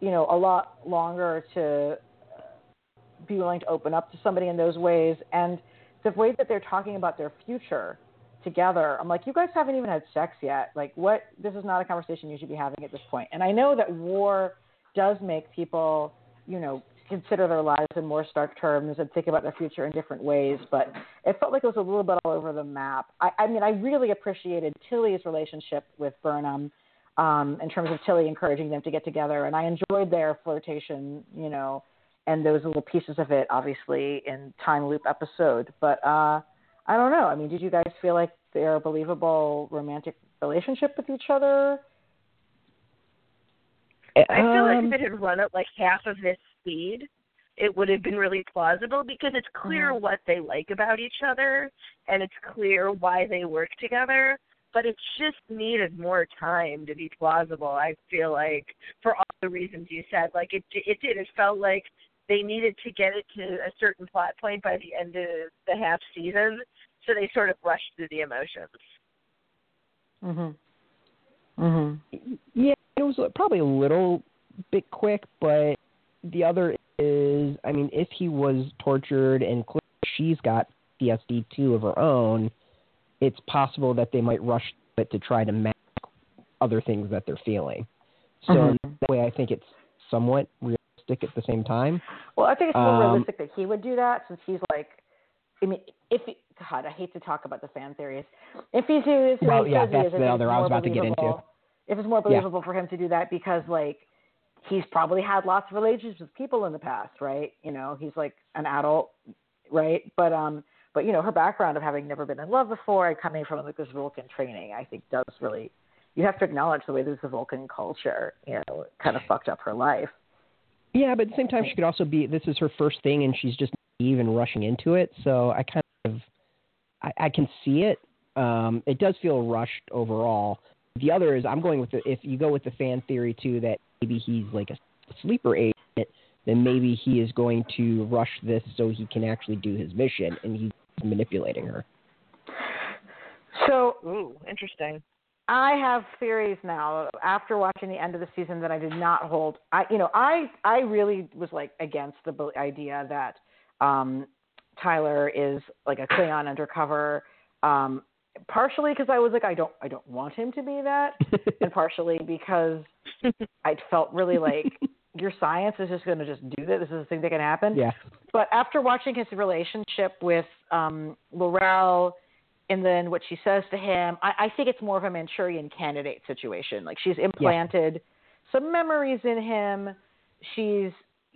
you know, a lot longer to be willing to open up to somebody in those ways. And the way that they're talking about their future together, I'm like, you guys haven't even had sex yet. Like, what? This is not a conversation you should be having at this point. And I know that war does make people, you know, consider their lives in more stark terms and think about their future in different ways. But it felt like it was a little bit all over the map. I, I mean, I really appreciated Tilly's relationship with Burnham um, in terms of Tilly encouraging them to get together, and I enjoyed their flirtation, you know, and those little pieces of it, obviously, in time loop episode. But uh, I don't know. I mean, did you guys feel like they're a believable romantic relationship with each other? I feel like Um, if it had run at like half of this speed, it would have been really plausible because it's clear Mhm. what they like about each other and it's clear why they work together. But it just needed more time to be plausible. I feel like for all the reasons you said, like it it did. It felt like they needed to get it to a certain plot point by the end of the half season, so they sort of rushed through the emotions. Mhm. Mhm. Yeah, it was probably a little bit quick, but the other is, I mean, if he was tortured and clearly she's got PTSD too of her own, it's possible that they might rush it to try to mask other things that they're feeling. So Mhm. in that way, I think it's somewhat realistic at the same time. Well, I think it's more Um, realistic that he would do that since he's like, I mean, if he, God, I hate to talk about the fan theories. If he's who he is, Well, yeah, that's the other I was about to get into. If it's more Yeah. believable for him to do that because like he's probably had lots of relationships with people in the past, right? You know, he's like an adult, right? But um, but you know, her background of having never been in love before and coming from like this Vulcan training, I think does really. You have to acknowledge the way this Vulcan culture, you know, kind of fucked up her life. Yeah, but at the same time, she could also be. This is her first thing, and she's just even rushing into it. So I kind of, I, I can see it. Um, it does feel rushed overall. The other is, I'm going with the. If you go with the fan theory too, that maybe he's like a sleeper agent, then maybe he is going to rush this so he can actually do his mission, and he's manipulating her. So Ooh, interesting. I have theories now after watching the end of the season that I did not hold. I, you know, I I really was like against the idea that um, Tyler is like a Klingon undercover. Um, partially because I was like, I don't I don't want him to be that, and partially because I felt really like your science is just going to just do that. This is a thing that can happen. yeah. But after watching his relationship with um, L'Rell and then what she says to him, I, I think it's more of a Manchurian candidate situation. Like she's implanted some memories in him. She's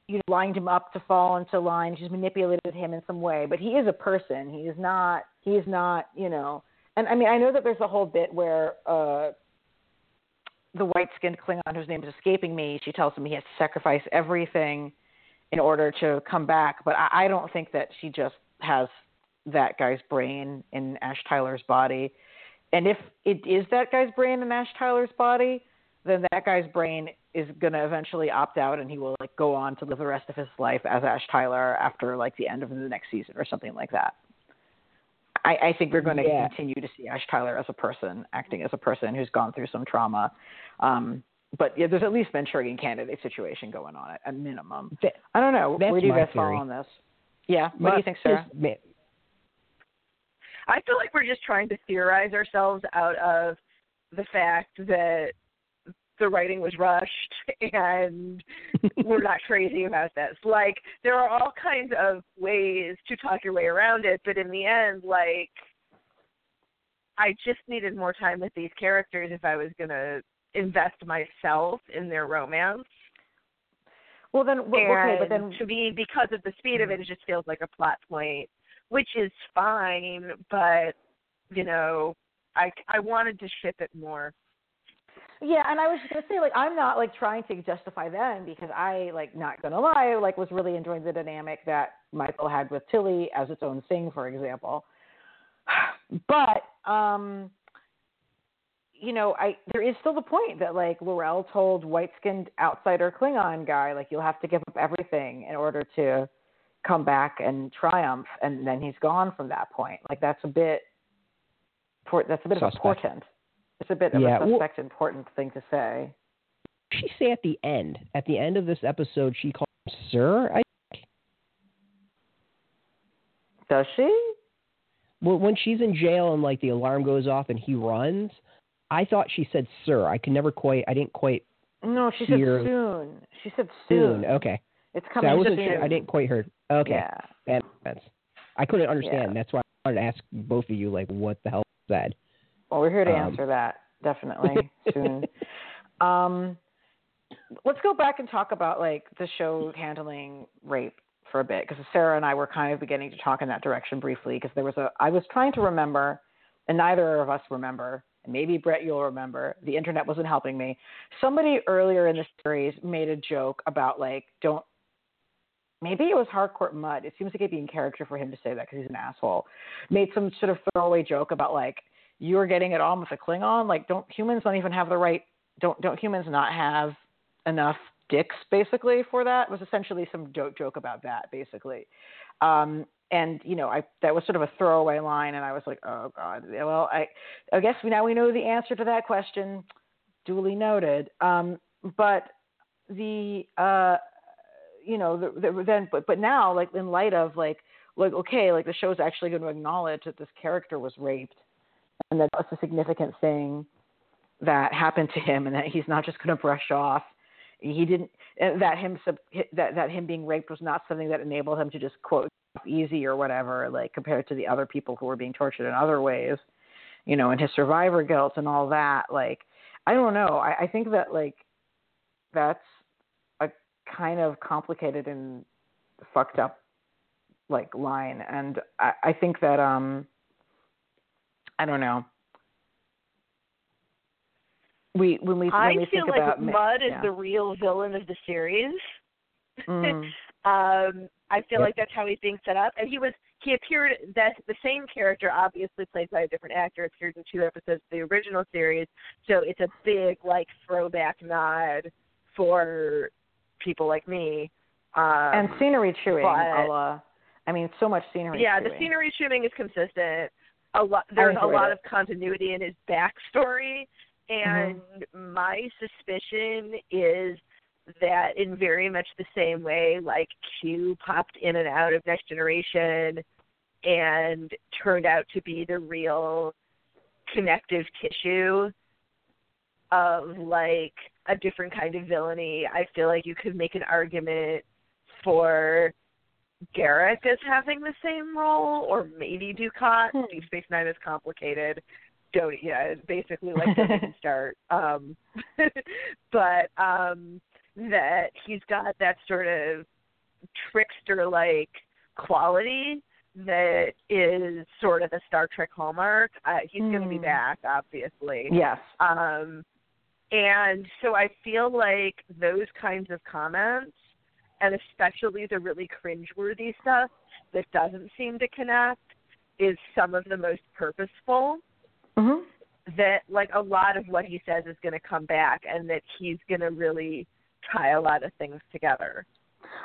you know, lined him up to fall into line. She's manipulated him in some way, but he is a person. He is not. He is not. You know. And I mean, I know that there's a whole bit where uh, the white-skinned Klingon, whose name is escaping me, she tells him he has to sacrifice everything in order to come back. But I, I don't think that she just has that guy's brain in Ash Tyler's body. And if it is that guy's brain in Ash Tyler's body, then that guy's brain is going to eventually opt out and he will like go on to live the rest of his life as Ash Tyler after like the end of the next season or something like that. I, I think we're going to Yeah. continue to see Ash Tyler as a person, acting as a person who's gone through some trauma. Um, but yeah, there's at least Manchurian candidate situation going on at, a minimum. I don't know. That's Where do you my guys fall on this? Yeah. What do you think, Sarah? I feel like we're just trying to theorize ourselves out of the fact that the writing was rushed and we're not crazy about this. Like there are all kinds of ways to talk your way around it, but in the end, like I just needed more time with these characters if I was gonna invest myself in their romance. Well, then, okay, but then to me, because of the speed of mm-hmm. it, it just feels like a plot point, which is fine. But you know, I I wanted to ship it more. Yeah, and I was just gonna say, like, I'm not like trying to justify them because I, like, not gonna lie, like, was really enjoying the dynamic that Michael had with Tilly as its own thing, for example. But, um, you know, I there is still the point that like L'Rell told white-skinned outsider Klingon guy, like, you'll have to give up everything in order to come back and triumph, and then he's gone from that point. Like, that's a bit, that's a bit of a portent. It's a bit of Yeah, a well- suspect important thing to say. she say at the end? At the end of this episode, she called him Sir. I think. Does she? well, when she's in jail and like the alarm goes off and he runs, I thought she said Sir. I could never quite. I didn't quite No, she Here. said soon. She said soon. soon. Okay, It's so coming I wasn't sure. I didn't quite hear. Okay, Yeah. that makes sense. I couldn't understand. Yeah. That's why I wanted to ask both of you like what the hell was said. Well, we're here to Um, answer that definitely soon. Um, let's go back and talk about like the show handling rape for a bit because Sarah and I were kind of beginning to talk in that direction briefly because there was a I was trying to remember, and neither of us remember. And maybe Brett, you'll remember. The internet wasn't helping me. Somebody earlier in the series made a joke about like don't. Maybe it was Harcourt Mudd. It seems like it'd be in character for him to say that because he's an asshole. Made some sort of throwaway joke about like you're getting it on with a Klingon. Like, don't humans don't even have the right? Don't don't humans not have enough dicks basically for that? Was essentially some joke joke about that basically. Um, and you know, I that was sort of a throwaway line, and I was like, oh god. Well, I I guess now we know the answer to that question. Duly noted. Um, but the uh, you know, the, the, then but but now like in light of like like okay, like the show's actually going to acknowledge that this character was raped and that that's a significant thing that happened to him, and that he's not just going to brush off. He didn't eh, that him that that him being raped was not something that enabled him to just quote easy or whatever, like compared to the other people who were being tortured in other ways, you know, and his survivor guilt and all that. Like, I don't know. I, I think that like that's kind of complicated and fucked up like line, and I, I think that um I don't know. We when we I when we feel think like about Mudd yeah. is the real villain of the series. Mm. um, I feel like that's how he's being set up, and he was he appeared that the same character, obviously played by a different actor, appeared in two episodes of the original series. So it's a big like throwback nod for people like me. Um, and scenery chewing, but- la, I mean, so much scenery. yeah, chewing. the scenery chewing is consistent. A lot there's a lot it. of continuity in his backstory, and Mm-hmm. my suspicion is that in very much the same way, like Q popped in and out of Next Generation, and turned out to be the real connective tissue of like a different kind of villainy. I feel like you could make an argument for Garak as having the same role, or maybe Dukat. Hmm. Deep Space Nine is complicated. Don't yeah, it's basically like even start. Um, but um, that he's got that sort of trickster like quality that is sort of a Star Trek hallmark. Uh, he's going to be Hmm. back, obviously. Yes. Um, and so I feel like those kinds of comments, and especially the really cringeworthy stuff that doesn't seem to connect, is some of the most purposeful. hmm That like a lot of what he says is going to come back, and that he's going to really tie a lot of things together.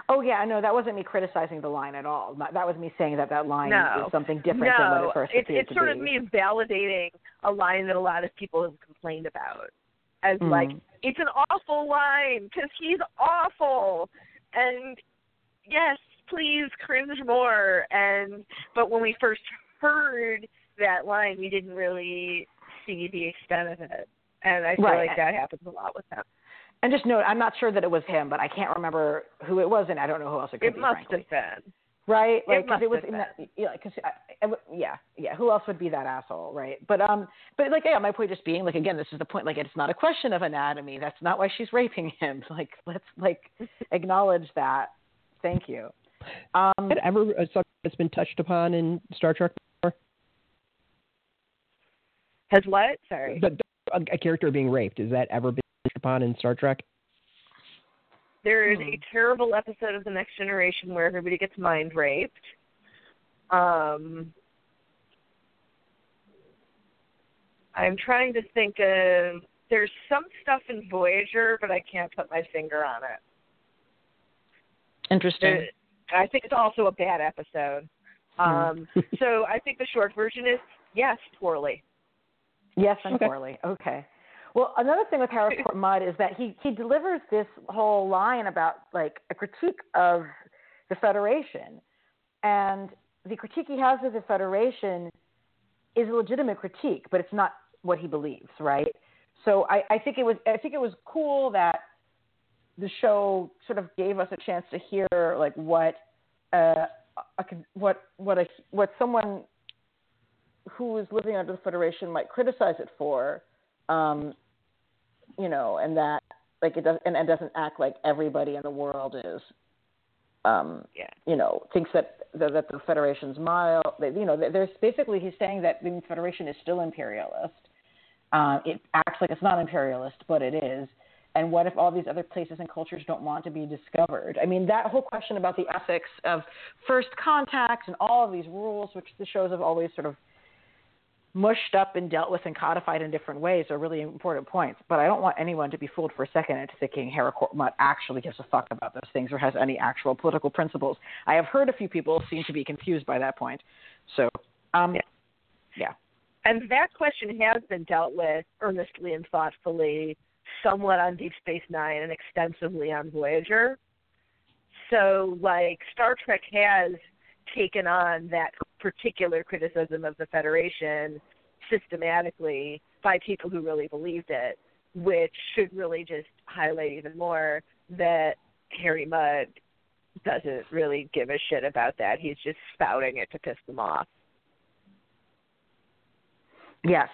Oh yeah, no, that wasn't me criticizing the line at all. That was me saying that that line No. is something different than what no, it first it's appeared it's to sort be. of me validating a line that a lot of people have complained about as Mm. like it's an awful line because he's awful, and yes, please cringe more. And but when we first heard that line, we didn't really see the extent of it, and I feel Right. like that happens a lot with him. And just note, I'm not sure that it was him, but I can't remember who it was, and I don't know who else it could It be. It must frankly. have been. Right? It Like, 'cause must it was in that, yeah, cause I, I, yeah, yeah. Who else would be that asshole, right? But um, but like, yeah, my point just being, like, again, this is the point. Like, it's not a question of anatomy. That's not why she's raping him. Like, let's like acknowledge that. Thank you. Um, Had ever a subject that's been touched upon in Star Trek before? Has what? Sorry. The, a, a character being raped. Has that ever been touched upon in Star Trek? There is Hmm. a terrible episode of The Next Generation where everybody gets mind raped. Um, I'm trying to think of. There's some stuff in Voyager, but I can't put my finger on it. interesting. There- I think it's also a bad episode. Um, so I think the short version is yes, poorly. Yes, and Okay. poorly. Okay. Well, another thing with Harcourt Mudd is that he he delivers this whole line about like a critique of the Federation, and the critique he has of the Federation is a legitimate critique, but it's not what he believes, right? So I, I think it was I think it was cool that the show sort of gave us a chance to hear like what uh, a, what what a what someone who is living under the Federation might criticize it for, um, you know, and that Like it does, and it doesn't act like everybody in the world is. Um, Yeah. you know, thinks that that, that the Federation's mild. That, you know, there's basically he's saying that the Federation is still imperialist. Um, it acts like it's not imperialist, but it is. And what if all these other places and cultures don't want to be discovered? I mean, that whole question about the ethics of first contact and all of these rules, which the shows have always sort of mushed up and dealt with and codified in different ways, are really important points. But I don't want anyone to be fooled for a second into thinking Harcourt actually gives a fuck about those things or has any actual political principles. I have heard a few people seem to be confused by that point. So, um, Yeah. yeah. And that question has been dealt with earnestly and thoughtfully, somewhat on Deep Space Nine and extensively on Voyager. So, like, Star Trek has taken on that particular criticism of the Federation systematically by people who really believed it, which should really just highlight even more that Harry Mudd doesn't really give a shit about that. He's just spouting it to piss them off. Yes.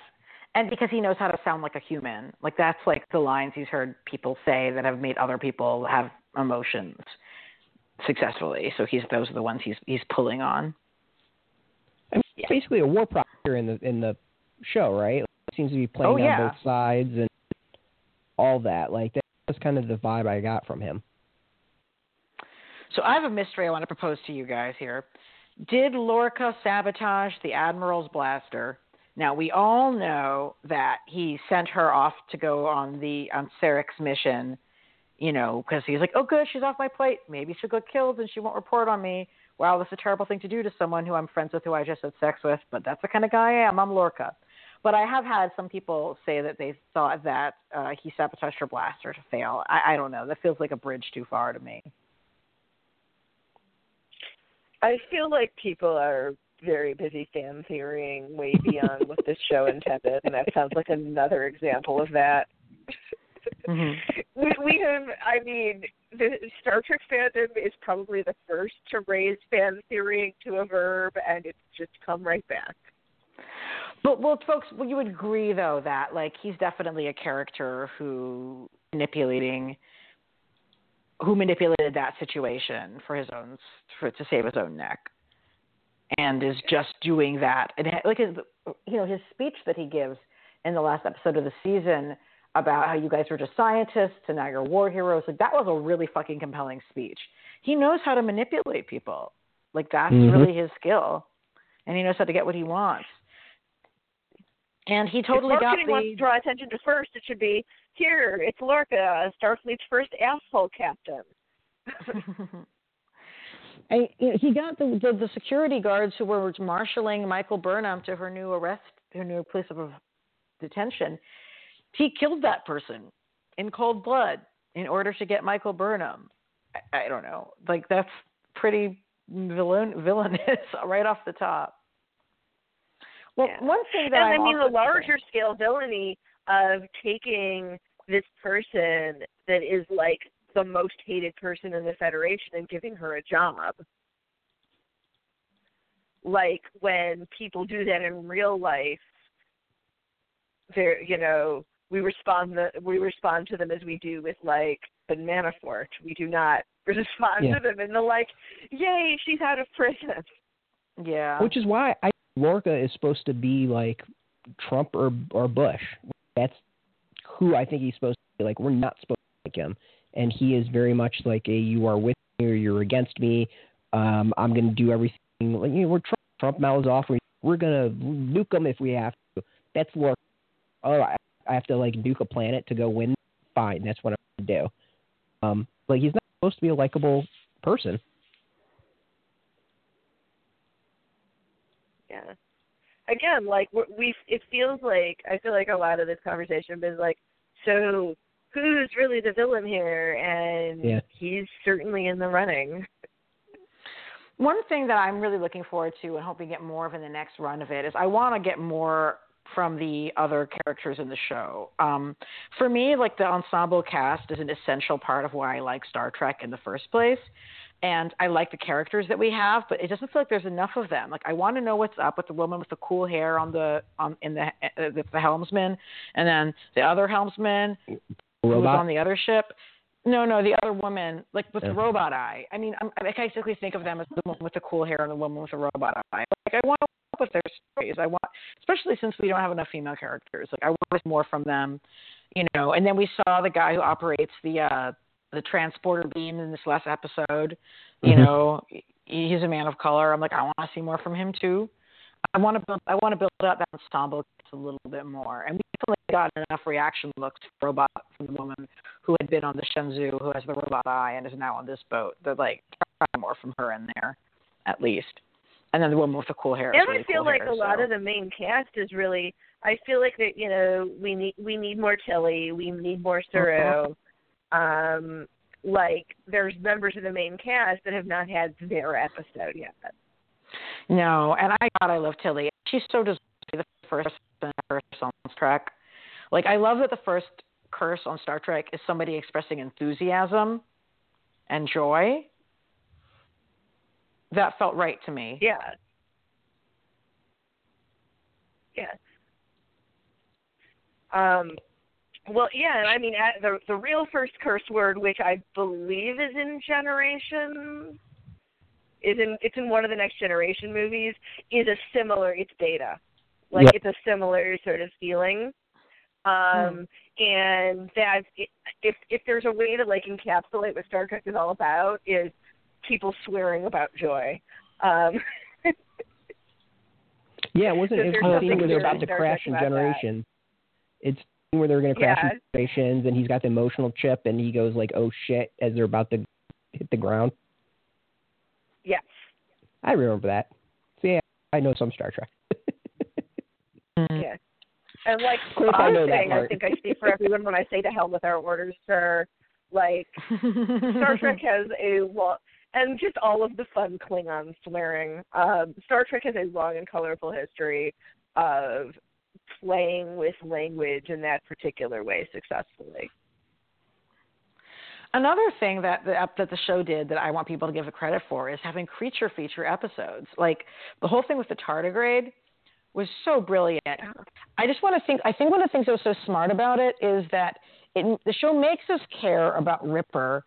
And because he knows how to sound like a human. Like that's like the lines he's heard people say that have made other people have emotions successfully. So he's those are the ones he's he's pulling on. I mean, it's basically a war product here in the in the show, right? It seems to be playing Oh, yeah. on both sides and all that. Like that was kind of the vibe I got from him. So I have a mystery I want to propose to you guys here. Did Lorca sabotage the Admiral's blaster? Now we all know that he sent her off to go on the on Sarek's mission, you know, because he's like, oh good, she's off my plate. Maybe she'll get killed and she won't report on me. Wow, that's a terrible thing to do to someone who I'm friends with, who I just had sex with. But that's the kind of guy I am. I'm Lorca. But I have had some people say that they thought that uh, he sabotaged her blaster to fail. I, I don't know. That feels like a bridge too far to me. I feel like people are very busy fan theorying way beyond what this show intended, and that sounds like another example of that. Mhm. We, we have, I mean, the Star Trek fandom is probably the first to raise fan theory to a verb, and it's just come right back. But well, folks, well, you would agree though that like he's definitely a character who manipulating, who manipulated that situation for his own for to save his own neck, and is just doing that. And like his, you know, his speech that he gives in the last episode of the season about how you guys were just scientists and now you're war heroes. Like that was a really fucking compelling speech. He knows how to manipulate people. Like that's Mhm. really his skill, and he knows how to get what he wants. And he totally if got marketing wants to draw attention to first, it should be here. It's Lorca, Starfleet's first asshole captain. I, you know, he got the, the the security guards who were marshaling Michael Burnham to her new arrest, her new place of detention. He killed that person in cold blood in order to get Michael Burnham. I, I don't know, like that's pretty villain villainous right off the top. Well, Yeah. one thing that and I'm I mean, the larger scale villainy of taking this person that is like the most hated person in the Federation and giving her a job. Like when people do that in real life, they're you know we respond the, we respond to them as we do with like the Manafort. We do not respond Yeah. to them in the like, yay, she's out of prison. yeah, Which is why I Lorca is supposed to be like Trump or or Bush. That's who I think he's supposed to be. Like we're not supposed to like him, and he is very much like a you are with me or you're against me. Um, I'm going to do everything. Like you know, we're Trump. Trump mouths off. We- We're going to nuke them if we have to. That's Lorca. Oh, I, I have to like nuke a planet to go win. Fine, that's what I'm going to do. Um, like he's not supposed to be a likable person. Yeah. Again, like we we it feels like I feel like a lot of this conversation has been like, so who's really the villain here? And Yeah. he's certainly in the running. One thing that I'm really looking forward to and hoping to get more of in the next run of it is I want to get more from the other characters in the show. Um, for me, like the ensemble cast is an essential part of why I like Star Trek in the first place. And I like the characters that we have, but it doesn't feel like there's enough of them. Like I want to know what's up with the woman with the cool hair on the on in the uh, the, the helmsman, and then the other helmsman who was on the other ship. No, no, the other woman, like with the robot eye. I mean, I'm, I basically think of them as the woman with the cool hair and the woman with the robot eye. Like, I want to with their stories. I want, especially since we don't have enough female characters. Like, I want more from them, you know. And then we saw the guy who operates the uh the transporter beam in this last episode. You Mhm. know, he's a man of color. I'm like, I want to see more from him too. I want to build. I want to build out that ensemble a little bit more. And we definitely got enough reaction looks for robot from the woman who had been on the Shenzhou, who has the robot eye and is now on this boat. That like more from her in there, at least. And then the woman with the cool hair. and really I feel cool like hair, a lot of the main cast is really. I feel like that you know we need we need more Tilly, we need more Saru. Um, like there's members of the main cast that have not had their episode yet. No, and I God, I love Tilly. She's so deserving the first curse on Star Trek. Like I love that the first curse on Star Trek is somebody expressing enthusiasm and joy. That felt right to me. Yeah. Yeah. Um, well, yeah, and I mean, at the the real first curse word, which I believe is in Generation, is in it's in one of the Next Generation movies, is a similar. It's Data, like Yep. it's a similar sort of feeling. Um, and that if if there's a way to like encapsulate what Star Trek is all about, is people swearing about joy. Um, Yeah, it wasn't. It was a something scene where they're about to crash in about that. Generation. It's where they're going to crash Yeah. in Generations, and he's got the emotional chip, and he goes like, "Oh shit!" as they're about to hit the ground. yes. I remember that. So yeah, I know some Star Trek. Yeah. And like Of I I'm know that saying, I think I speak for everyone when I say to hell with our orders, sir. Like Star Trek has a long and just all of the fun Klingon swearing. Um, Star Trek has a long and colorful history of playing with language in that particular way successfully. Another thing that the that the show did that I want people to give it credit for is having creature feature episodes. Like the whole thing with the tardigrade was so brilliant. I just want to think. I think one of the things that was so smart about it is that it, the show makes us care about Ripper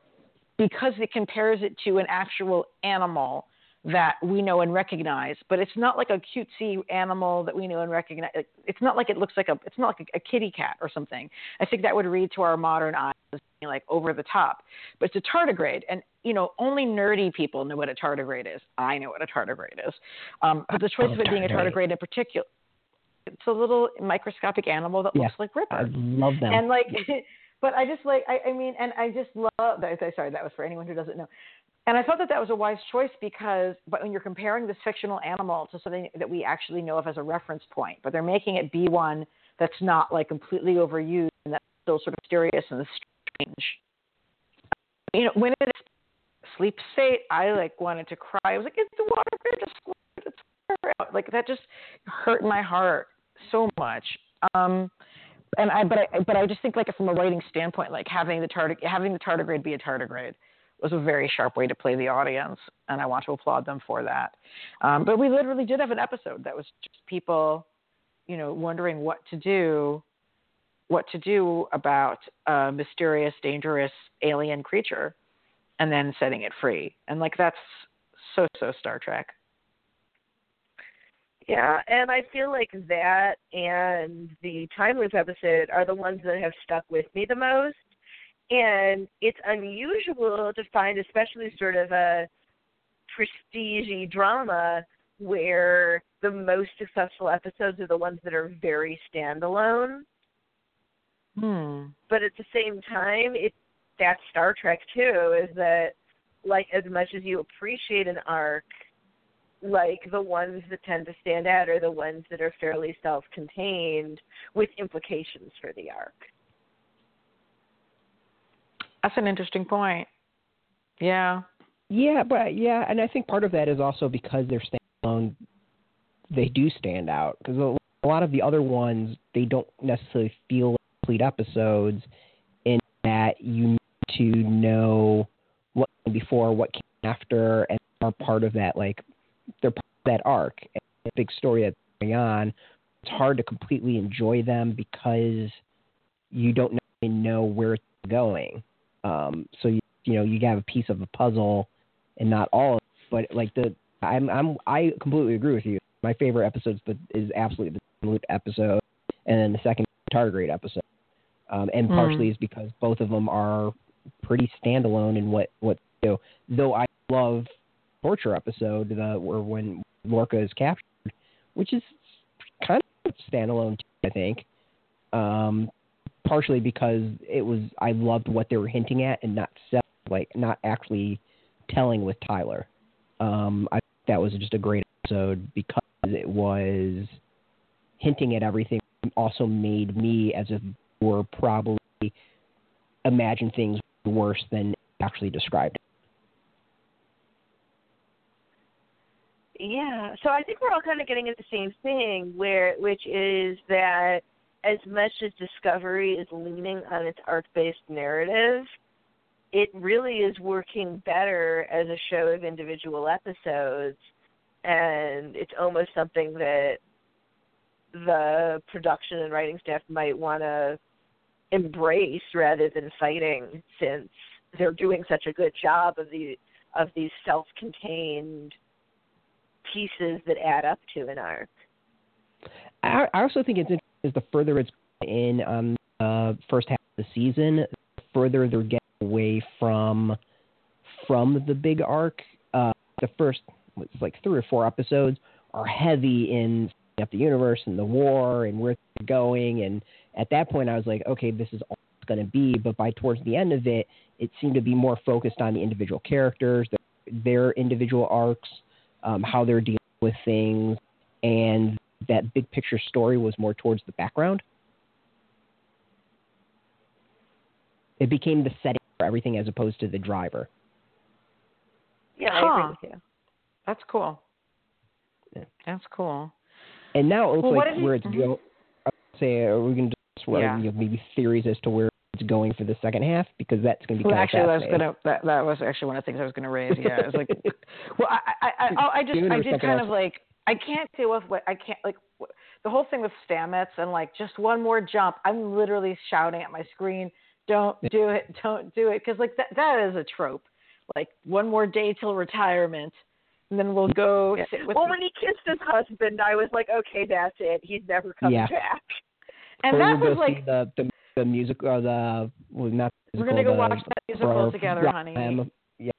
because it compares it to an actual animal that we know and recognize. But it's not like a cutesy animal that we know and recognize. It's not like it looks like a. It's not like a, a kitty cat or something. I think that would read to our modern eyes as being like over the top. But it's a tardigrade, and you know only nerdy people know what a tardigrade is. I know what a tardigrade is. Um, but the choice love of it being a tardigrade. tardigrade in particular, it's a little microscopic animal that Yeah. looks like Ripper I love them. and like but i just like i, I mean and i just love that sorry that was for anyone who doesn't know. And i thought that that was a wise choice because but when you're comparing this fictional animal to something that we actually know of as a reference point but they're making it be one that's not like completely overused and that's still sort of mysterious and strange. You know when it's sleep state i like wanted to cry. I was like it's the water great just it's water out. like that just hurt my heart so much. Um and I but I but I just think like from a writing standpoint, like having the tardig having the tardigrade be a tardigrade was a very sharp way to play the audience, and I want to applaud them for that. Um, but we literally did have an episode that was just people, you know, wondering what to do, what to do about a mysterious, dangerous alien creature, and then setting it free. And like that's so so Star Trek. Yeah, and I feel like that and the time loop episode are the ones that have stuck with me the most. And it's unusual to find, especially sort of a prestige drama, where the most successful episodes are the ones that are very standalone. Hmm. But at the same time, it that's Star Trek too. Is that like as much as you appreciate an arc, like the ones that tend to stand out are the ones that are fairly self-contained with implications for the arc. That's an interesting point. Yeah. Yeah, but yeah, and I think part of that is also because they're standalone. They do stand out because a lot of the other ones they don't necessarily feel like complete episodes, in that you need to know what came before, what came after, and are part of that like they're part of that arc and the big story that's going on. It's hard to completely enjoy them because you don't know where it's going. Um, so you, you know you have a piece of a puzzle, and not all. Of it. But like the I'm I'm I completely agree with you. My favorite episode is absolutely the loop episode, and then the second Tardigrade episode. Um, and Hmm. partially is because both of them are pretty standalone in what what they do. Though I love torture episode the where when Lorca is captured, which is kind of standalone I think. Um, partially because it was I loved what they were hinting at and not sell, like not actually telling with Tyler. Um, I that was just a great episode because it was hinting at everything. Also made me as a viewer probably imagine things worse than actually described. Yeah, so I think we're all kind of getting at the same thing, where which is that as much as Discovery is leaning on its arc-based narrative, it really is working better as a show of individual episodes, and it's almost something that the production and writing staff might want to embrace rather than fighting, since they're doing such a good job of the of these self-contained pieces that add up to an arc. I, I also think it's interesting is the further it's in on the first half of the season, the further they're getting away from from the big arc. Uh, the first it's like three or four episodes are heavy in up the universe and the war and where it's going. And at that point, I was like, okay, this is all it's going to be. But by towards the end of it, it seemed to be more focused on the individual characters, their, their individual arcs, um, how they're dealing with things, and that big picture story was more towards the background. It became the setting for everything as opposed to the driver. Yeah, I agree with you. That's cool. Yeah. That's cool. And now it looks Well, like did you- where it's mhm. go. I would say are we going to just write Yeah. you know, maybe theories as to where it's going for the second half because that's going to be Well, kind actually, of I was gonna. That, that was actually one of the things I was gonna raise. Yeah, it was like, well, I, I, I, I, I just, Even I did kind else? of like, I can't deal with what I can't like. The whole thing with Stamets and like just one more jump. I'm literally shouting at my screen, "Don't do it! Don't do it!" Because like that, that is a trope. Like one more day till retirement, and then we'll go Yeah. sit with. Well, when he kissed his husband, I was like, okay, that's it. He's never coming Yeah. back. and Or that we'll was go see like, the the, the music or the well not we're gonna go the, watch that musical for- together, honey. um, yeah,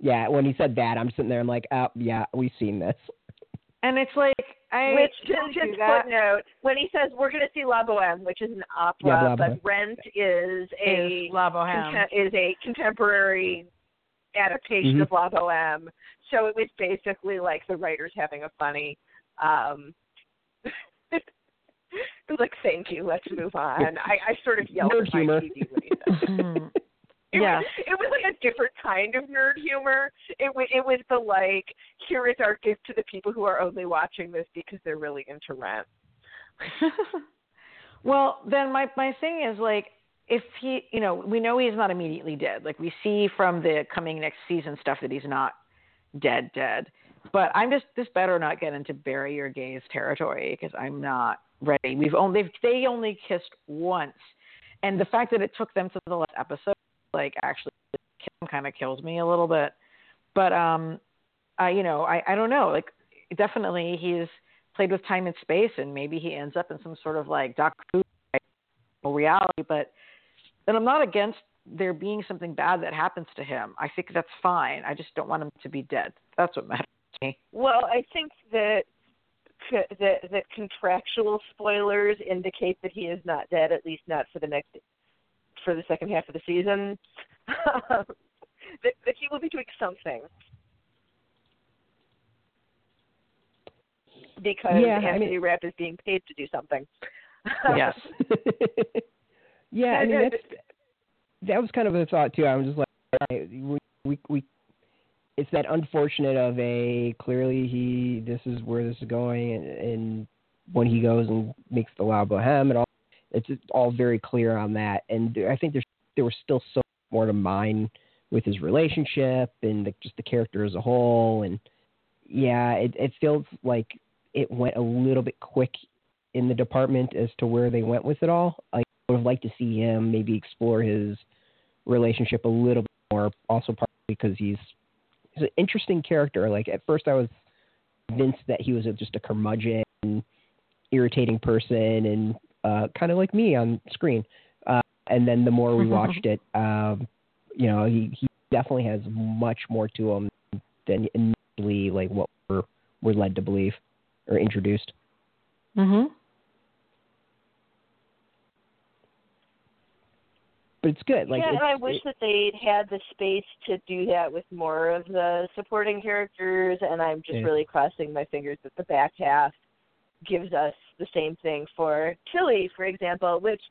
yeah. When he said that, I'm sitting there. I'm like, oh yeah, we've seen this. And it's like, I Which just, do just footnote when he says we're going to see La Boheme, which is an opera, Yeah, but Rent is a is La Boheme. contem- is a contemporary adaptation Mhm. of La Boheme. So it was basically like the writers having a funny. Um, it was like, thank you, let's move on. I, I sort of yelled at my. TV when. Mm-hmm. It Yeah. was, it was like a different kind of nerd humor. It was it was the like here is our gift to the people who are only watching this because they're really into Rent. well, then my my thing is like if he, you know, we know he's not immediately dead. Like we see from the coming next season stuff that he's not dead dead. But I'm just this better not get into bury your gays territory because I'm not ready. We've only they've, they only kissed once, and the fact that it took them to the last episode, like actually, kind of kills me a little bit. But um, I you know I I don't know like definitely he's played with time and space, and maybe he ends up in some sort of like Doctor reality. But then I'm not against there being something bad that happens to him. I think that's fine. I just don't want him to be dead. That's what matters to me. Well, I think that that that contractual spoilers indicate that he is not dead, at least not for the next for the second half of the season. that, that he will be doing something. Because Yeah, I mean- Rapp is being paid to do something. Yes. yeah, I mean that's that was kind of a thought too. I was just like, we we we. It's that unfortunate of a clearly he this is where this is going and, and when he goes and makes the La Boheme and all it's all very clear on that and I think there's there was still so much more to mine with his relationship and the, just the character as a whole and yeah it it feels like it went a little bit quick in the department as to where they went with it all I would have liked to see him maybe explore his relationship a little bit more. Also, partly because he's he's an interesting character. Like at first, I was convinced that he was a, just a curmudgeon, irritating person, and uh, kind of like me on screen. Uh, and then the more we watched it, um, you know, he, he definitely has much more to him than initially like what we're we're led to believe or introduced. Mhm. But it's good. Like yeah, it's, and I wish it, that they'd had the space to do that with more of the supporting characters. And I'm just Yeah. really crossing my fingers that the back half gives us the same thing for Tilly, for example, which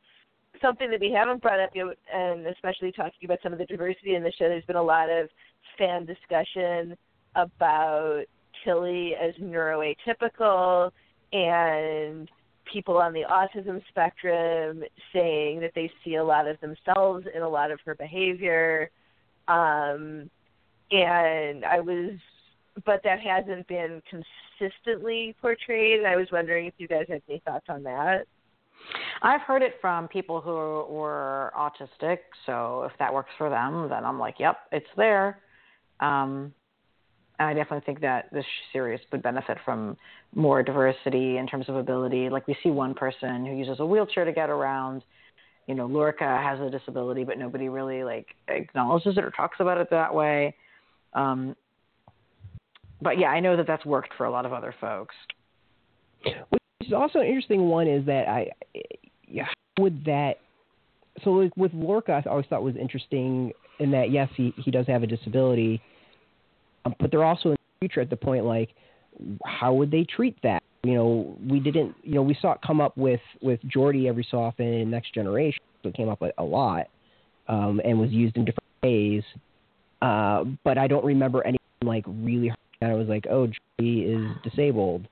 something that we haven't brought up yet, and especially talking about some of the diversity in the show. There's been a lot of fan discussion about Tilly as neuroatypical and people on the autism spectrum saying that they see a lot of themselves in a lot of her behavior. Um, and I was, but that hasn't been consistently portrayed. And I was wondering if you guys had any thoughts on that. I've heard it from people who were autistic, so if that works for them, then I'm like, yep, it's there. Um, I definitely think that this series would benefit from more diversity in terms of ability. Like we see one person who uses a wheelchair to get around. You know, Lorca has a disability, but nobody really like acknowledges it or talks about it that way. Um, but yeah, I know that that's worked for a lot of other folks. Which is also an interesting one is that I, yeah, would that? So with Lorca, I always thought was interesting in that yes, he he does have a disability, but they're also in the future at the point like, how would they treat that? You know, we didn't. You know, we saw it come up with with Geordi every so often in Next Generation. So it came up a lot, um, and was used in different ways. Uh, but I don't remember anything like really. And I was like, oh, Geordi is disabled.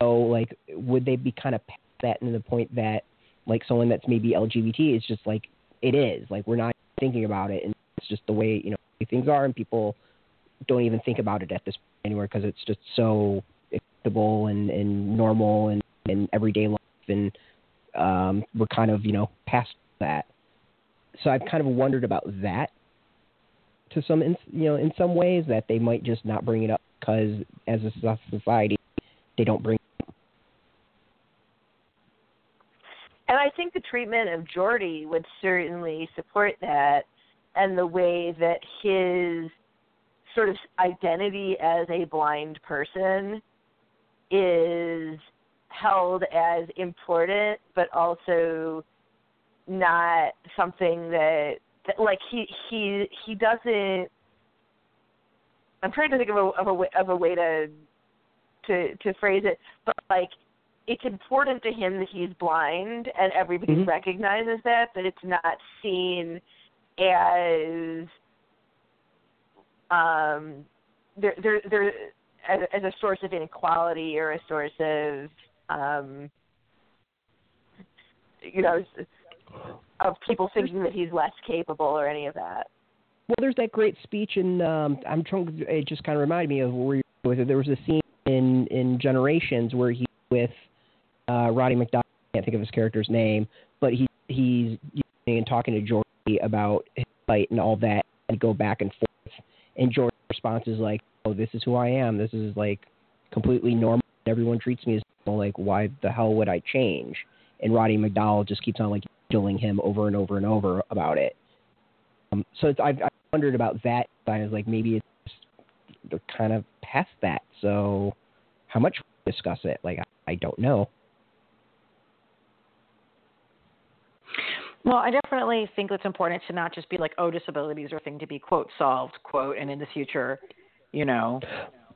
So like, would they be kind of that to the point that like someone that's maybe LGBT is just like it is like we're not thinking about it and it's just the way you know things are and people don't even think about it at this point anywhere because it's just so acceptable and, and normal and, and everyday life and um, we're kind of you know past that. So I've kind of wondered about that to some in, you know in some ways that they might just not bring it up because as a society they don't bring And I think the treatment of Geordi would certainly support that, and the way that his sort of identity as a blind person is held as important, but also not something that, that like he he he doesn't. I'm trying to think of a of a way, of a way to to to phrase it, but like it's important to him that he's blind and everybody Mhm. recognizes that, but it's not seen as um there there there as, as a source of inequality or a source of um you know of people thinking that he's less capable or any of that. Well, there's that great speech in. Um, I'm trying. It just kind of reminded me of where you were with it. There was a scene in in Generations where he with uh, Roddy McDowell. I can't think of his character's name, but he he's and talking to Geordi about his fight and all that, and go back and forth. And Geordi's response is like, "Oh, this is who I am. This is like completely normal. Everyone treats me as normal. Like, why the hell would I change?" And Roddy McDowell just keeps on like killing him over and over and over about it. Um, so it's, I've, I've wondered about that. I was like, maybe it's they're kind of past that. So how much discuss it? Like, I, I don't know. Well, I definitely think it's important to not just be like, oh, disabilities are a thing to be quote solved, quote, and in the future, you know.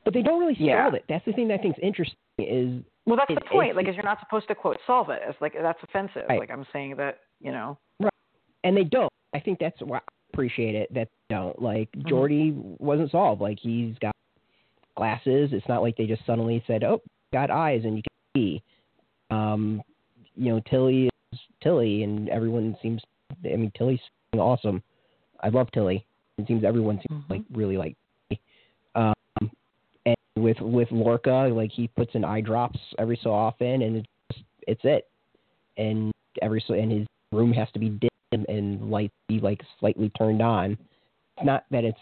But they don't really Yeah. solve it. That's the thing that I think is interesting. Is Well, that's It- the point. Like, is you're not supposed to quote solve it. It's like that's offensive. Right. Like I'm saying that, you know. Right. and they don't. I think that's why I appreciate it that they don't. Like Mhm. Geordi wasn't solved. Like he's got glasses. It's not like they just suddenly said, "Oh, got eyes and you can see." Um, you know, Tilly is Tilly, and everyone seems. I mean, Tilly's awesome. I love Tilly. It seems everyone seems Mhm. like really like. Tilly. Um, and with with Lorca, like he puts in eye drops every so often, and it's just, it's it. And every so and his room has to be dim and light be like slightly turned on. It's not that it's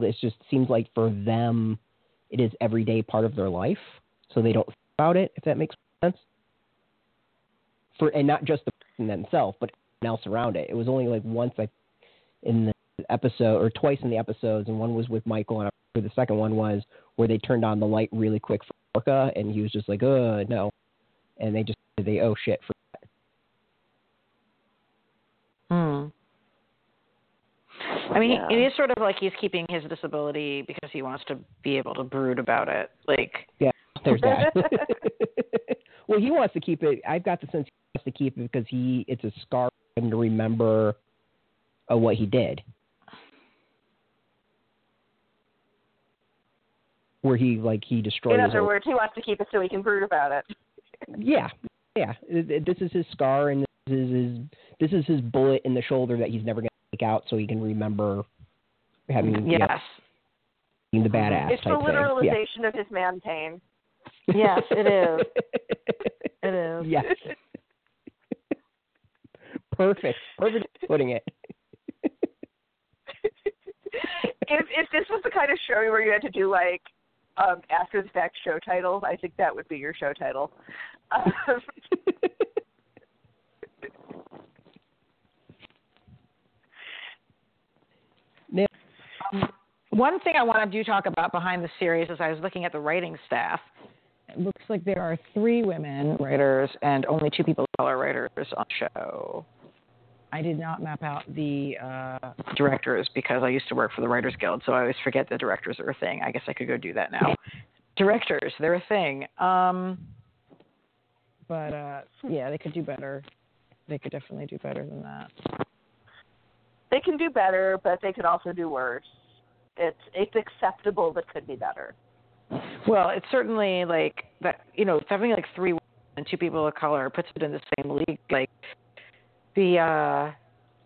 it just seems like for them it is everyday part of their life, so they don't think about it. If that makes sense. For and not just the person themselves, but everyone else around it. It was only like once I in the episode or twice in the episodes, and one was with Michael, and the second one was where they turned on the light really quick for Lorca, and he was just like, "Uh, no," and they just they oh shit for that. Hmm. I mean, Yeah. it is sort of like he's keeping his disability because he wants to be able to brood about it. Like, Yeah, there's that. well, he wants to keep it. I've got the sense he wants to keep it because he it's a scar for him to remember uh, what he did. Where he like he destroyed. In other words, he wants to keep it so he can brood about it. Yeah, yeah. This is his scar, and this is his this is his bullet in the shoulder that he's never going to take out, so he can remember having yes, yeah, being the badass It's the type thing. Literalization of his man pain. Yes, it is. It is. Yes. Perfect. Perfect putting it. if if this was the kind of show where you had to do like um after the fact show titles, I think that would be your show title. Um, Now, One thing I want to talk about behind the series is I was looking at the writing staff. It looks like there are three women writers and only two people of color writers on the show. I did not map out the uh, directors because I used to work for the Writers Guild, so I always forget the directors are a thing. I guess I could go do that now. directors, they're a thing. Um, but uh, yeah, they could do better. They could definitely do better than that. they can do better, but they could also do worse. It's it's acceptable, but could be better. Well, it's certainly like that. You know, having like three and two people of color puts it in the same league. Like the uh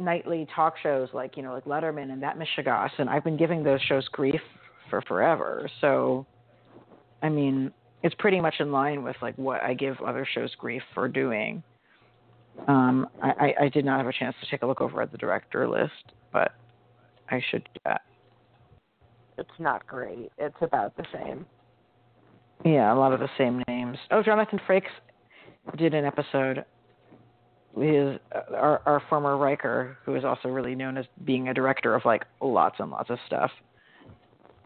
nightly talk shows, like you know, like Letterman and that Michigas, and I've been giving those shows grief for forever. So, I mean, it's pretty much in line with like what I give other shows grief for doing. Um, I, I did not have a chance to take a look over at the director list, but I should do that. It's not great. It's about the same. Yeah, a lot of the same names. Oh, Jonathan Frakes did an episode. His uh, our our former Riker, who is also really known as being a director of like lots and lots of stuff.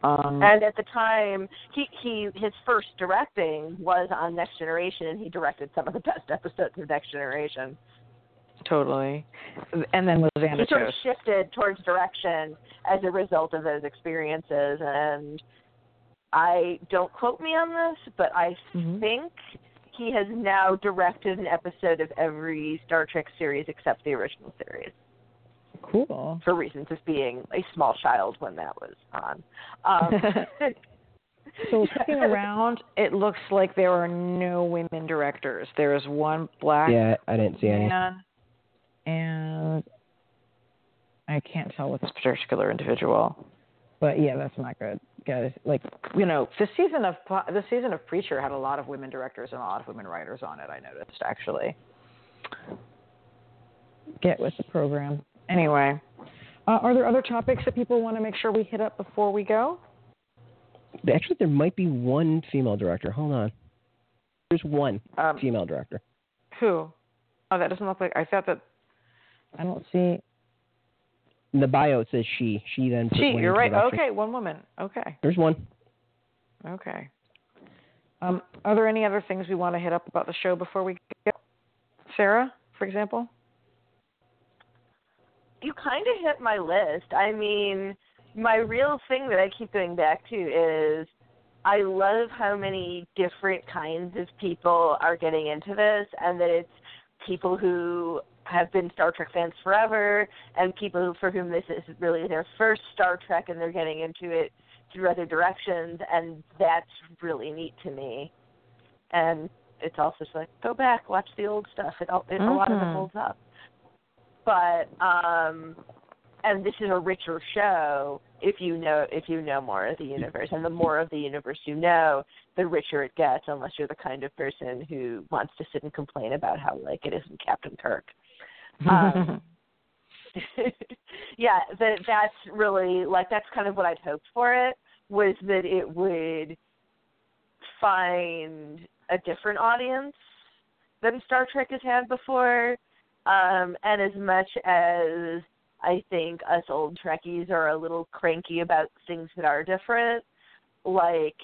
Um, And at the time, he he his first directing was on Next Generation, and he directed some of the best episodes of Next Generation. Totally. And then was He sort of shifted towards direction as a result of those experiences, and I don't quote me on this, but I Mhm. think he has now directed an episode of every Star Trek series except the original series. Cool. for reasons of being a small child when that was on. Um, So looking around, it looks like there are no women directors. There is one black yeah, I didn't see any. man, and I can't tell with this particular individual. But yeah, that's not good, guys. Like you know, the season of the season of Preacher had a lot of women directors and a lot of women writers on it. I noticed actually. Get with the program. Anyway, uh, are there other topics that people want to make sure we hit up before we go? Actually, there might be one female director. Hold on. There's one Um, female director. who? Oh, that doesn't look like. I thought that. I don't see. The bio, says she. She then. put She, you're right. production. Okay, one woman. Okay. There's one. Okay. Um, are there any other things we want to hit up about the show before we go? Sarah, for example? you kind of hit my list. I mean, my real thing that I keep going back to is I love how many different kinds of people are getting into this, and that it's people who have been Star Trek fans forever, and people for whom this is really their first Star Trek, and they're getting into it through other directions, and that's really neat to me. And it's also just like go back, watch the old stuff. It, all- it a lot of it Mhm. holds up but um and this is a richer show if you know if you know more of the universe and the more of the universe you know the richer it gets unless you're the kind of person who wants to sit and complain about how like it isn't captain kirk Um, yeah, that that's really like that's kind of what I'd hoped for it was that it would find a different audience than Star Trek has had before. Um, and as much as I think us old Trekkies are a little cranky about things that are different, like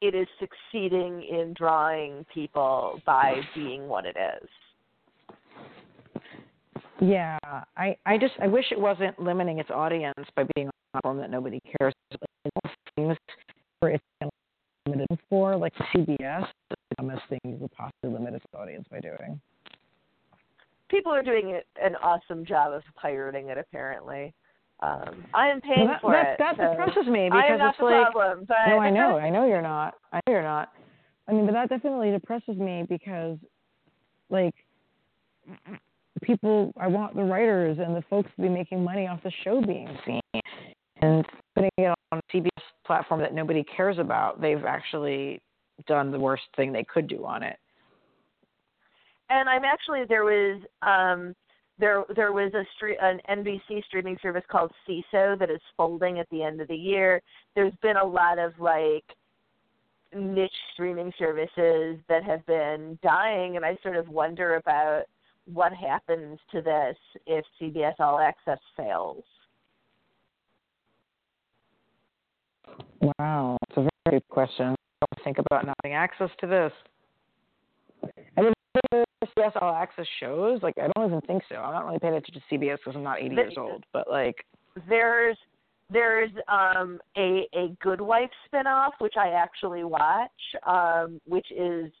it is succeeding in drawing people by being what it is. Yeah, I I just I wish it wasn't limiting its audience by being on a platform that nobody cares. Like, things where it's limited for, like CBS, the dumbest thing you could possibly limit its audience by doing. People are doing an awesome job of pirating it, apparently. Um, I am paying well, that, for that, it. That so depresses me because I am not it's like problem, but no, I know, I know you're not. I know you're not. I mean, but that definitely depresses me because, like, people. I want the writers and the folks to be making money off the show being seen, and putting it on a CBS platform that nobody cares about. They've actually done the worst thing they could do on it. And I'm actually there was um there there was a street an NBC streaming service called Seeso that is folding at the end of the year. There's been a lot of like niche streaming services that have been dying and I sort of wonder about what happens to this if CBS All Access fails. Wow, it's a very good question. I think about not having access to this. I mean, CBS All Access shows, like I don't even think so. I'm not really paying attention to CBS because I'm not 80 years old. But like, there's there's um a a Good Wife spinoff which I actually watch, um, which is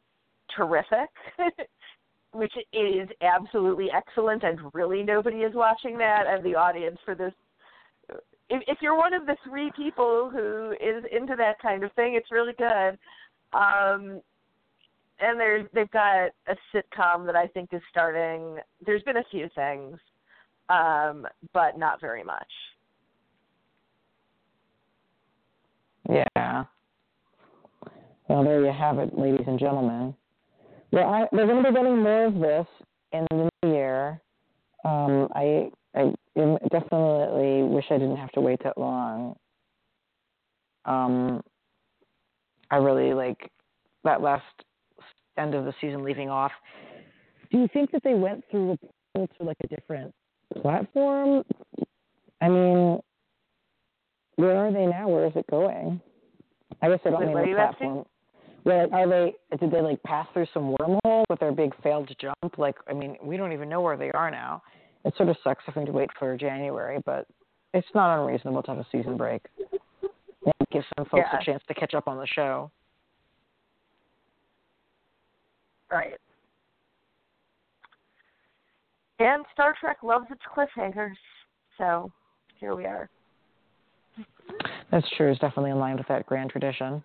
terrific. which is absolutely excellent and really nobody is watching that and the audience for this if, if you're one of the three people who is into that kind of thing, it's really good. Um, and there's they've got a sitcom that I think is starting. There's been a few things, um, but not very much. Yeah. Well, there you have it, ladies and gentlemen. Well, I, we're going to be getting more of this in the new year. Um, I I definitely wish I didn't have to wait that long. Um, I really like that last end of the season leaving off. Do you think that they went through to like a different platform? I mean, where are they now? Where is it going? I guess I don't mean the platform. Where are they? Did they like pass through some wormhole with their big failed jump? Like, I mean, we don't even know where they are now it sort of sucks having to wait for January, but it's not unreasonable to have a season break. And give some folks yeah. a chance to catch up on the show. Right. And Star Trek loves its cliffhangers, so here we are. That's true. It's definitely in line with that grand tradition.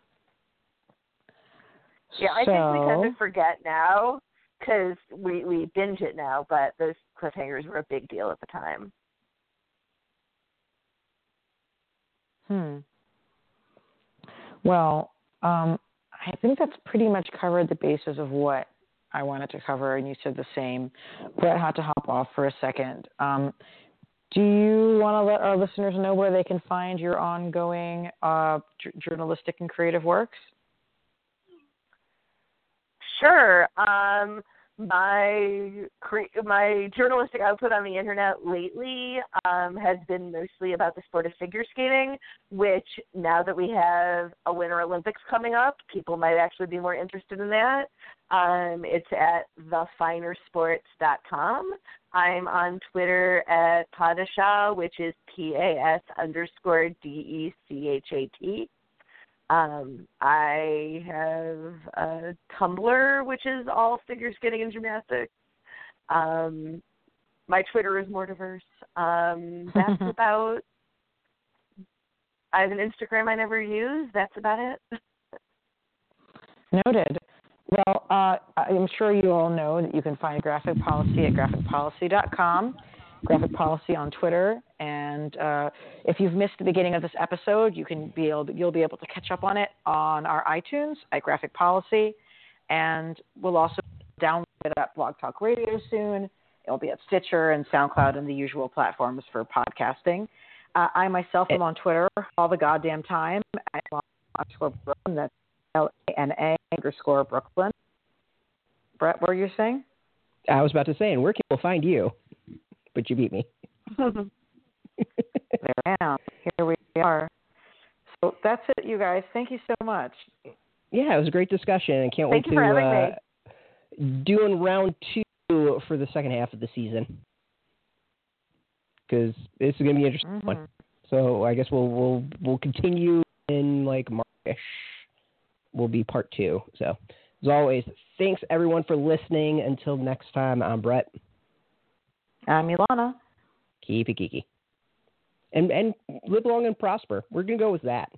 Yeah, I so, think we kind of forget now because we we binge it now, but those cliffhangers were a big deal at the time. Hmm. Well, um, I think that's pretty much covered the basis of what I wanted to cover, and you said the same. Brett had to hop off for a second. Um, do you want to let our listeners know where they can find your ongoing uh, j- journalistic and creative works? Sure. Um, my my journalistic output on the internet lately um, has been mostly about the sport of figure skating, which now that we have a Winter Olympics coming up, people might actually be more interested in that. Um, it's at thefinersports.com. I'm on Twitter at Pas de Chat, which is P A S underscore D E C H A T. Um, I have a Tumblr, which is all figure skating and gymnastics. Um, my Twitter is more diverse. Um, that's about. I have an Instagram I never use. That's about it. Noted. Well, uh, I'm sure you all know that you can find Graphic Policy at graphicpolicy.com. Graphic Policy on Twitter. And uh, if you've missed the beginning of this episode, you can be able you'll be able to catch up on it on our iTunes at Graphic Policy, and we'll also download it at Blog Talk Radio soon. It'll be at Stitcher and SoundCloud and the usual platforms for podcasting. Uh, I myself am on Twitter all the goddamn time at underscore Brooklyn. That's L A N A underscore Brooklyn. Brett, what are you saying? I was about to say, and where can people find you? But you beat me. there I am. Here we are. So that's it, you guys. Thank you so much. Yeah, it was a great discussion. I can't Thank wait to uh, doing round two for the second half of the season because this is going to be interesting one. Mhm. So I guess we'll we'll we'll continue in like Marchish. Will be part two. So as always, thanks everyone for listening. Until next time, I'm Brett. I'm Ilana. Keep it geeky. And and live long and prosper. We're gonna go with that.